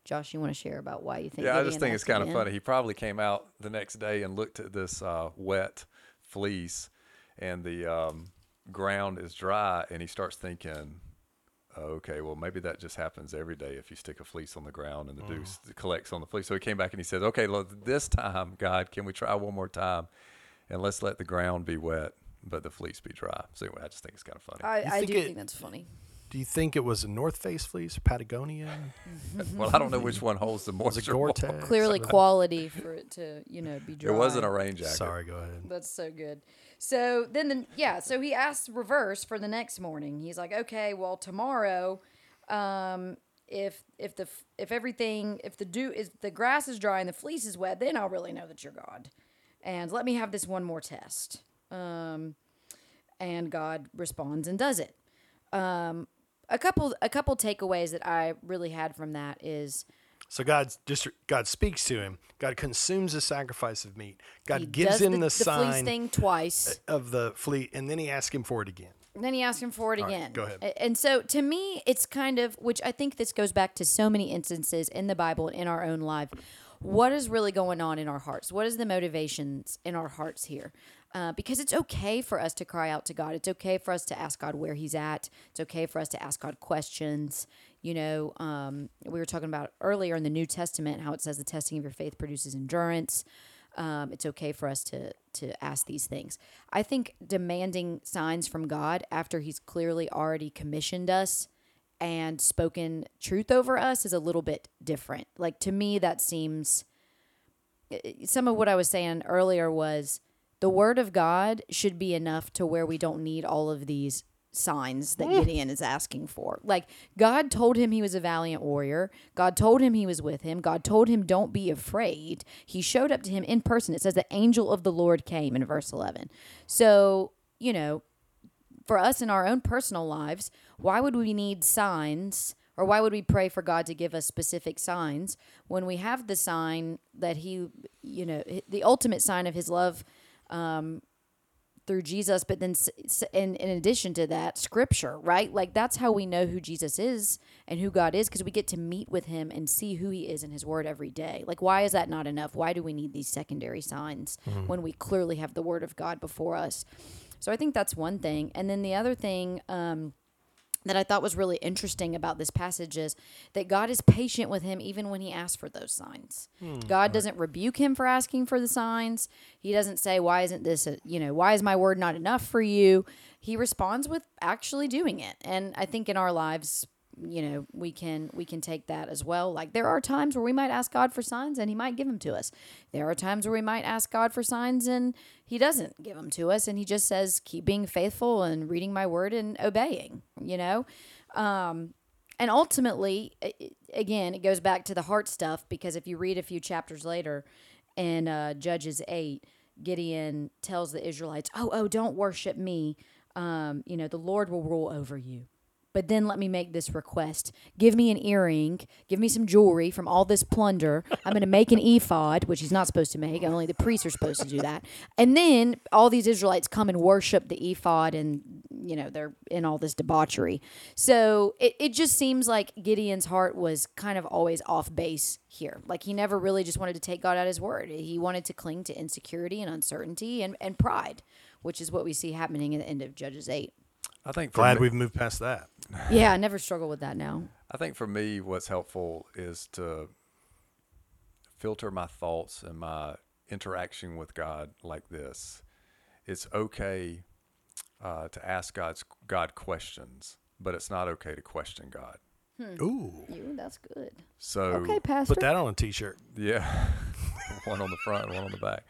Josh, you want to share about why you think? Yeah, I just think it's kind of funny. He probably came out the next day and looked at this uh, wet fleece, and the um, ground is dry, and he starts thinking, oh, "Okay, well maybe that just happens every day if you stick a fleece on the ground and the dew s- collects on the fleece." So he came back and he says, "Okay, look, this time, God, can we try one more time, and let's let the ground be wet, but the fleece be dry." So anyway, I just think it's kind of funny. I, You I think do it- think that's funny. Do you think it was a North Face fleece, Patagonia, well, I don't know which one holds the was it moisture. more. Gore-Tex? Clearly, quality for it to you know be dry. It wasn't a rain jacket. Sorry, go ahead. That's so good. So then, the, yeah. So he asks reverse for the next morning. He's like, okay, well tomorrow, um, if if the if everything if the dew is the grass is dry and the fleece is wet, then I'll really know that you're God. And let me have this one more test. Um, and God responds and does it. Um, a couple a couple takeaways that I really had from that is So God just God speaks to him. God consumes the sacrifice of meat. God he gives him the, the, the sign thing twice. of the fleet, and then he asks him for it again. And then he asks him for it All right, again. go ahead. And so to me, it's kind of, which I think this goes back to so many instances in the Bible and in our own life. What is really going on in our hearts? What is the motivations in our hearts here? Uh, because it's okay for us to cry out to God. It's okay for us to ask God where He's at. It's okay for us to ask God questions. You know, um, we were talking about earlier in the New Testament how it says the testing of your faith produces endurance. um, it's okay for us to to ask these things. I think demanding signs from God after He's clearly already commissioned us and spoken truth over us is a little bit different. Like to me, that seems. Some of what I was saying earlier was the word of God should be enough to where we don't need all of these signs that Gideon is asking for. Like God told him he was a valiant warrior. God told him he was with him. God told him don't be afraid. He showed up to him in person. It says the angel of the Lord came in verse 11. So, you know, for us in our own personal lives, why would we need signs or why would we pray for God to give us specific signs when we have the sign that he, you know, the ultimate sign of his love um, through Jesus, but then s- s- in, in addition to that, scripture, right? Like that's how we know who Jesus is and who God is because we get to meet with him and see who he is in his word every day. Like, why is that not enough? Why do we need these secondary signs when we clearly have the word of God before us? So I think that's one thing. And then the other thing, um, that I thought was really interesting about this passage is that God is patient with him even when he asks for those signs. Hmm, God doesn't rebuke him for asking for the signs. He doesn't say, "Why isn't this? A, you know, why is my word not enough for you?" He responds with actually doing it. And I think in our lives, you know, we can we can take that as well. Like there are times where we might ask God for signs and he might give them to us. There are times where we might ask God for signs and he doesn't give them to us and he just says keep being faithful and reading my word and obeying, you know? Um and ultimately again, it goes back to the heart stuff because if you read a few chapters later in uh, Judges 8, Gideon tells the Israelites, "Oh, oh, don't worship me. Um, you know, the Lord will rule over you." But then let me make this request. Give me an earring. Give me some jewelry from all this plunder. I'm going to make an ephod, which he's not supposed to make. Only the priests are supposed to do that. And then all these Israelites come and worship the ephod, and, you know, they're in all this debauchery. So it, it just seems like Gideon's heart was kind of always off base here. Like he never really just wanted to take God at his word. He wanted to cling to insecurity and uncertainty and, and pride, which is what we see happening at the end of Judges 8. I think Glad me, we've moved past that. Yeah, I never struggle with that now. I think for me, what's helpful is to filter my thoughts and my interaction with God like this. It's okay uh, to ask God's God questions, but it's not okay to question God. Ooh, You, that's good. So Okay, Pastor. put that on a t-shirt. Yeah, one on the front, one on the back.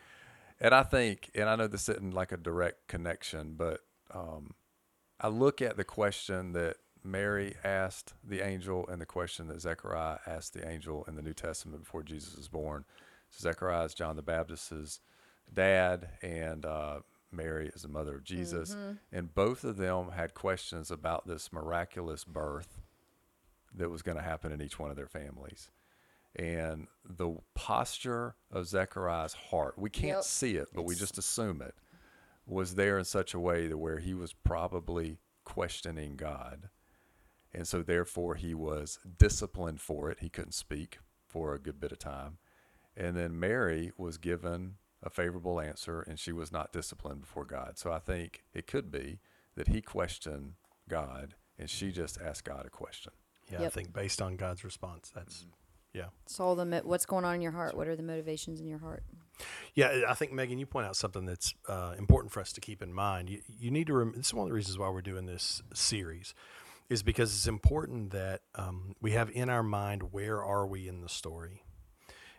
And I think, and I know this isn't like a direct connection, but um, I look at the question that Mary asked the angel and the question that Zechariah asked the angel in the New Testament before Jesus was born. So Zechariah is John the Baptist's dad, and uh, Mary is the mother of Jesus. And both of them had questions about this miraculous birth that was going to happen in each one of their families and the posture of Zechariah's heart, we can't Yep. see it, but we just assume it, was there in such a way that where he was probably questioning God. And so therefore he was disciplined for it. He couldn't speak for a good bit of time. And then Mary was given a favorable answer and she was not disciplined before God. So I think it could be that he questioned God and she just asked God a question. Yeah, I think based on God's response, that's yeah. It's all the what's going on in your heart. What are the motivations in your heart? Yeah, I think Megan, you point out something that's uh, important for us to keep in mind. You, you need to. Rem- this is one of the reasons why we're doing this series, is because it's important that um, we have in our mind where are we in the story,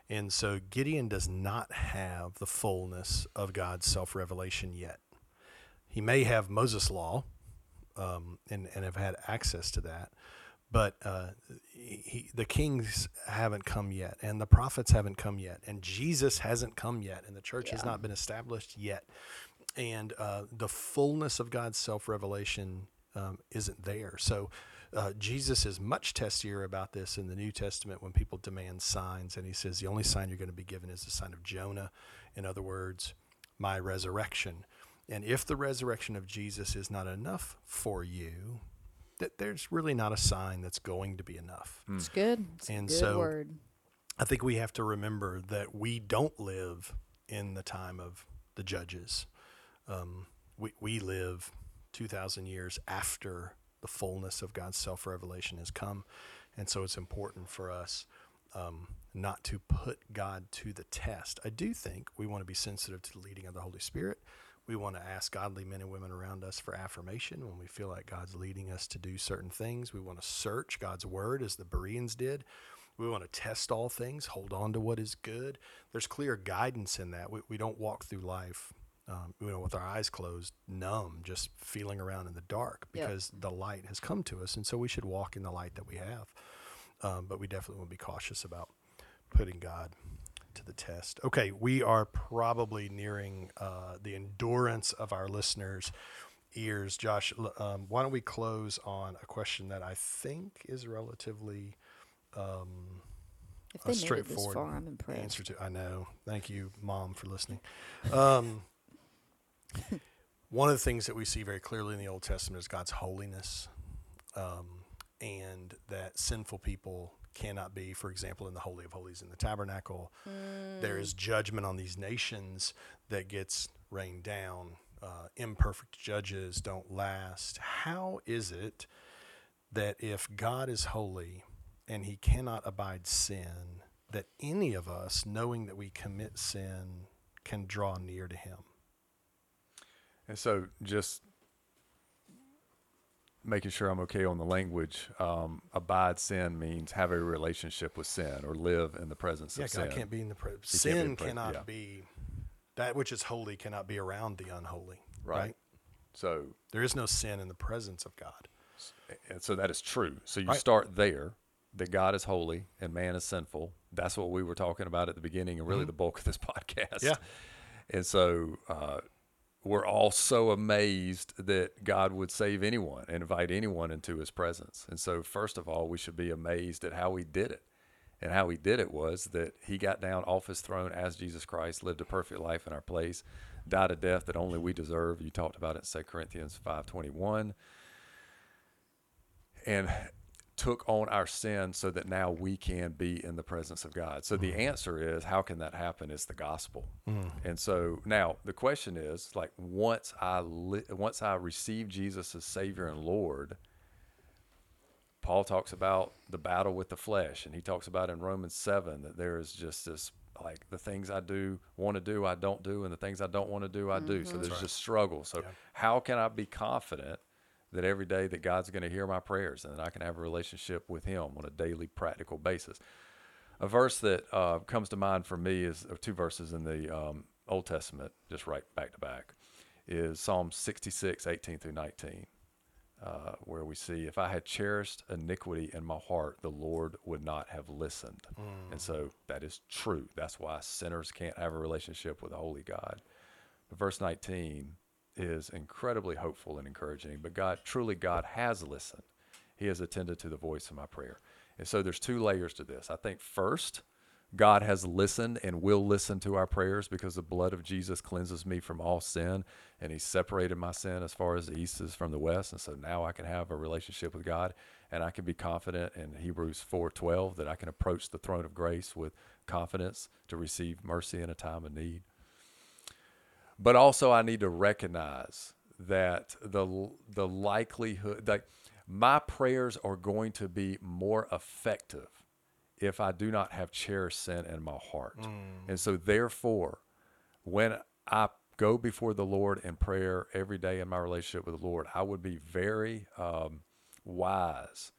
and so Gideon does not have the fullness of God's self revelation yet. He may have Moses' law, um, and and have had access to that, but uh, he, the kings haven't come yet, and the prophets haven't come yet, and Jesus hasn't come yet, and the church has not been established yet, and uh, the fullness of God's self revelation um, isn't there. So. Uh, Jesus is much testier about this in the New Testament when people demand signs, and he says the only sign you're going to be given is the sign of Jonah. In other words, my resurrection. And if the resurrection of Jesus is not enough for you, that there's really not a sign that's going to be enough. It's good. It's And a good so- word. I think we have to remember that we don't live in the time of the judges. Um, we, we live 2,000 years after the fullness of God's self revelation has come. And so it's important for us um, not to put God to the test. I do think we want to be sensitive to the leading of the Holy Spirit. We want to ask godly men and women around us for affirmation when we feel like God's leading us to do certain things. We want to search God's word as the Bereans did. We want to test all things, hold on to what is good. There's clear guidance in that. We, we don't walk through life um, you know, with our eyes closed, numb, just feeling around in the dark Yep. because the light has come to us. And so we should walk in the light that we have. Um, but we definitely want to be cautious about putting God to the test. Okay, we are probably nearing uh, the endurance of our listeners' ears. Josh, um, why don't we close on a question that I think is relatively If a they made it this straightforward far, I'm impressed. answer to. I know. Thank you, Mom, for listening. Um, one of the things that we see very clearly in the Old Testament is God's holiness, um, and that sinful people cannot be, for example, in the Holy of Holies in the tabernacle. There is judgment on these nations that gets rained down. Uh, imperfect judges don't last. How is it that if God is holy and he cannot abide sin, that any of us, knowing that we commit sin, can draw near to him? And so just making sure I'm okay on the language, um, abide sin means have a relationship with sin or live in the presence Yeah, of sin. God can't be in the pre- can't be sin in pre- cannot yeah. be that which is holy cannot be around the unholy. Right. Right. So There is no sin in the presence of God. and so that is true. So you Right. start there that God is holy and man is sinful. That's what we were talking about at the beginning and really the bulk of this podcast. Mm-hmm. Yeah. And so uh, we're all so amazed that God would save anyone and invite anyone into his presence. And so, first of all, we should be amazed at how he did it. And how he did it was that he got down off his throne as Jesus Christ, lived a perfect life in our place, died a death that only we deserve. You talked about it in 2 Corinthians 5.21. And took on our sin so that now we can be in the presence of God. So the mm. answer is how can that happen is the gospel. Mm. And so now the question is like once I li- once I receive Jesus as savior and lord Paul talks about the battle with the flesh and he talks about in Romans 7 that there is just this like the things I do want to do I don't do and the things I don't want to do I do. So mm-hmm. there's just struggle. So how can I be confident that every day that God's going to hear my prayers and that I can have a relationship with Him on a daily practical basis. A verse that uh, comes to mind for me is or two verses in the um, Old Testament, just right back to back, is Psalm 66, 18 through 19, uh, where we see, If I had cherished iniquity in my heart, the Lord would not have listened. And so that is true. That's why sinners can't have a relationship with a holy God. But verse 19 is incredibly hopeful and encouraging. But God, truly, God has listened. He has attended to the voice of my prayer. And so there's two layers to this. I think first, God has listened and will listen to our prayers because the blood of Jesus cleanses me from all sin and he separated my sin as far as the east is from the west and so now I can have a relationship with God and I can be confident in Hebrews 4:12 that I can approach the throne of grace with confidence to receive mercy in a time of need. But also I need to recognize that the the likelihood that my prayers are going to be more effective if I do not have cherished sin in my heart. And so, therefore, when I go before the Lord in prayer every day in my relationship with the Lord, I would be very um, wise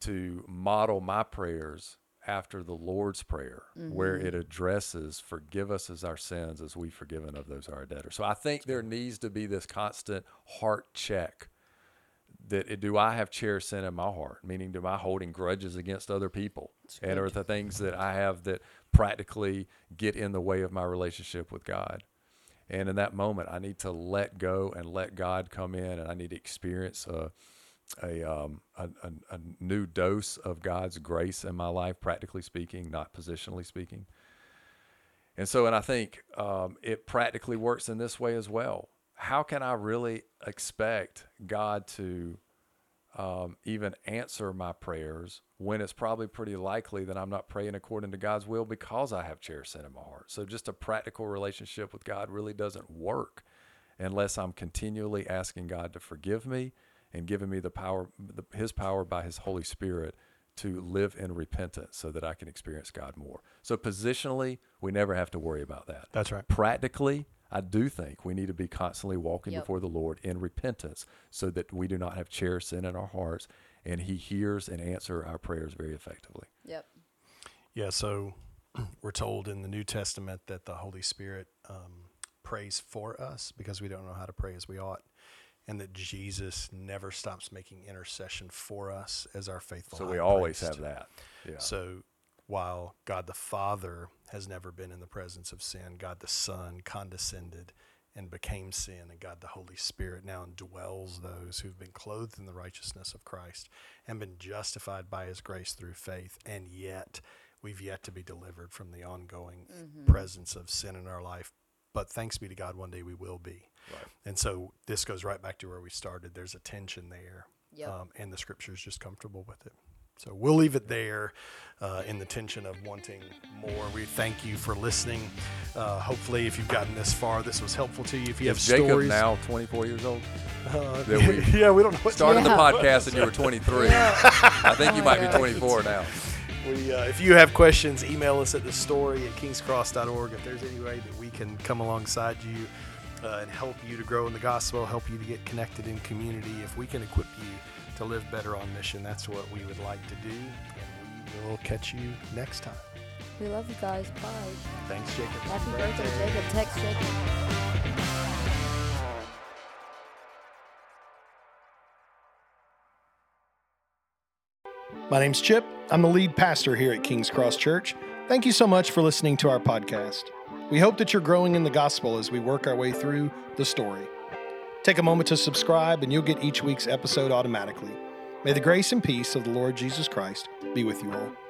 to model my prayers after the Lord's Prayer, where it mm-hmm. addresses, Forgive us as our sins as we've forgiven of those our debtors. So I think there needs to be this constant heart check that it- do I have cherished sin in my heart? Meaning, do I holding grudges against other people? And are the things that I have that practically get in the way of my relationship with God? And in that moment, I need to let go and let God come in, and I need to experience a a, um, a, a, new dose of God's grace in my life, practically speaking, not positionally speaking. And so, and I think um, it practically works in this way as well. How can I really expect God to um, even answer my prayers when it's probably pretty likely that I'm not praying according to God's will because I have cherished sin in my heart? So, just a practical relationship with God really doesn't work unless I'm continually asking God to forgive me and giving me the power, the, His power by His Holy Spirit to live in repentance so that I can experience God more. So positionally, we never have to worry about that. That's right. Practically, I do think we need to be constantly walking Yep. before the Lord in repentance so that we do not have cherished sin in our hearts and he hears and answer our prayers very effectively. Yep. Yeah, so we're told in the New Testament that the Holy Spirit um, prays for us because we don't know how to pray as we ought, and that Jesus never stops making intercession for us as our faithful. So high we always priest. have that. Yeah. So while God the Father has never been in the presence of sin, God the Son condescended and became sin, and God the Holy Spirit now indwells those who've been clothed in the righteousness of Christ and been justified by his grace through faith, and yet we've yet to be delivered from the ongoing mm-hmm. presence of sin in our life. But thanks be to God, one day we will be. Right. And so this goes right back to where we started. There's a tension there, Yep. um, and the scripture is just comfortable with it. So we'll leave it there uh, in the tension of wanting more. We thank you for listening. Uh, hopefully, if you've gotten this far, this was helpful to you. If you have Jacob stories, now 24 years old? uh, we yeah, we don't know what Started Yeah. the podcast and you were 23. I think you Oh my might be 24 now. We, uh, if you have questions, email us at the story at kingscross.org. If there's any way that we can come alongside you uh, and help you to grow in the gospel, help you to get connected in community, if we can equip you to live better on mission, that's what we would like to do. And we will catch you next time. We love you guys. Bye. Thanks, Jacob. Happy birthday, Jacob. Text Jacob. My name's Chip. I'm the lead pastor here at King's Cross Church. Thank you so much for listening to our podcast. We hope that you're growing in the gospel as we work our way through the story. Take a moment to subscribe, and you'll get each week's episode automatically. May the grace and peace of the Lord Jesus Christ be with you all.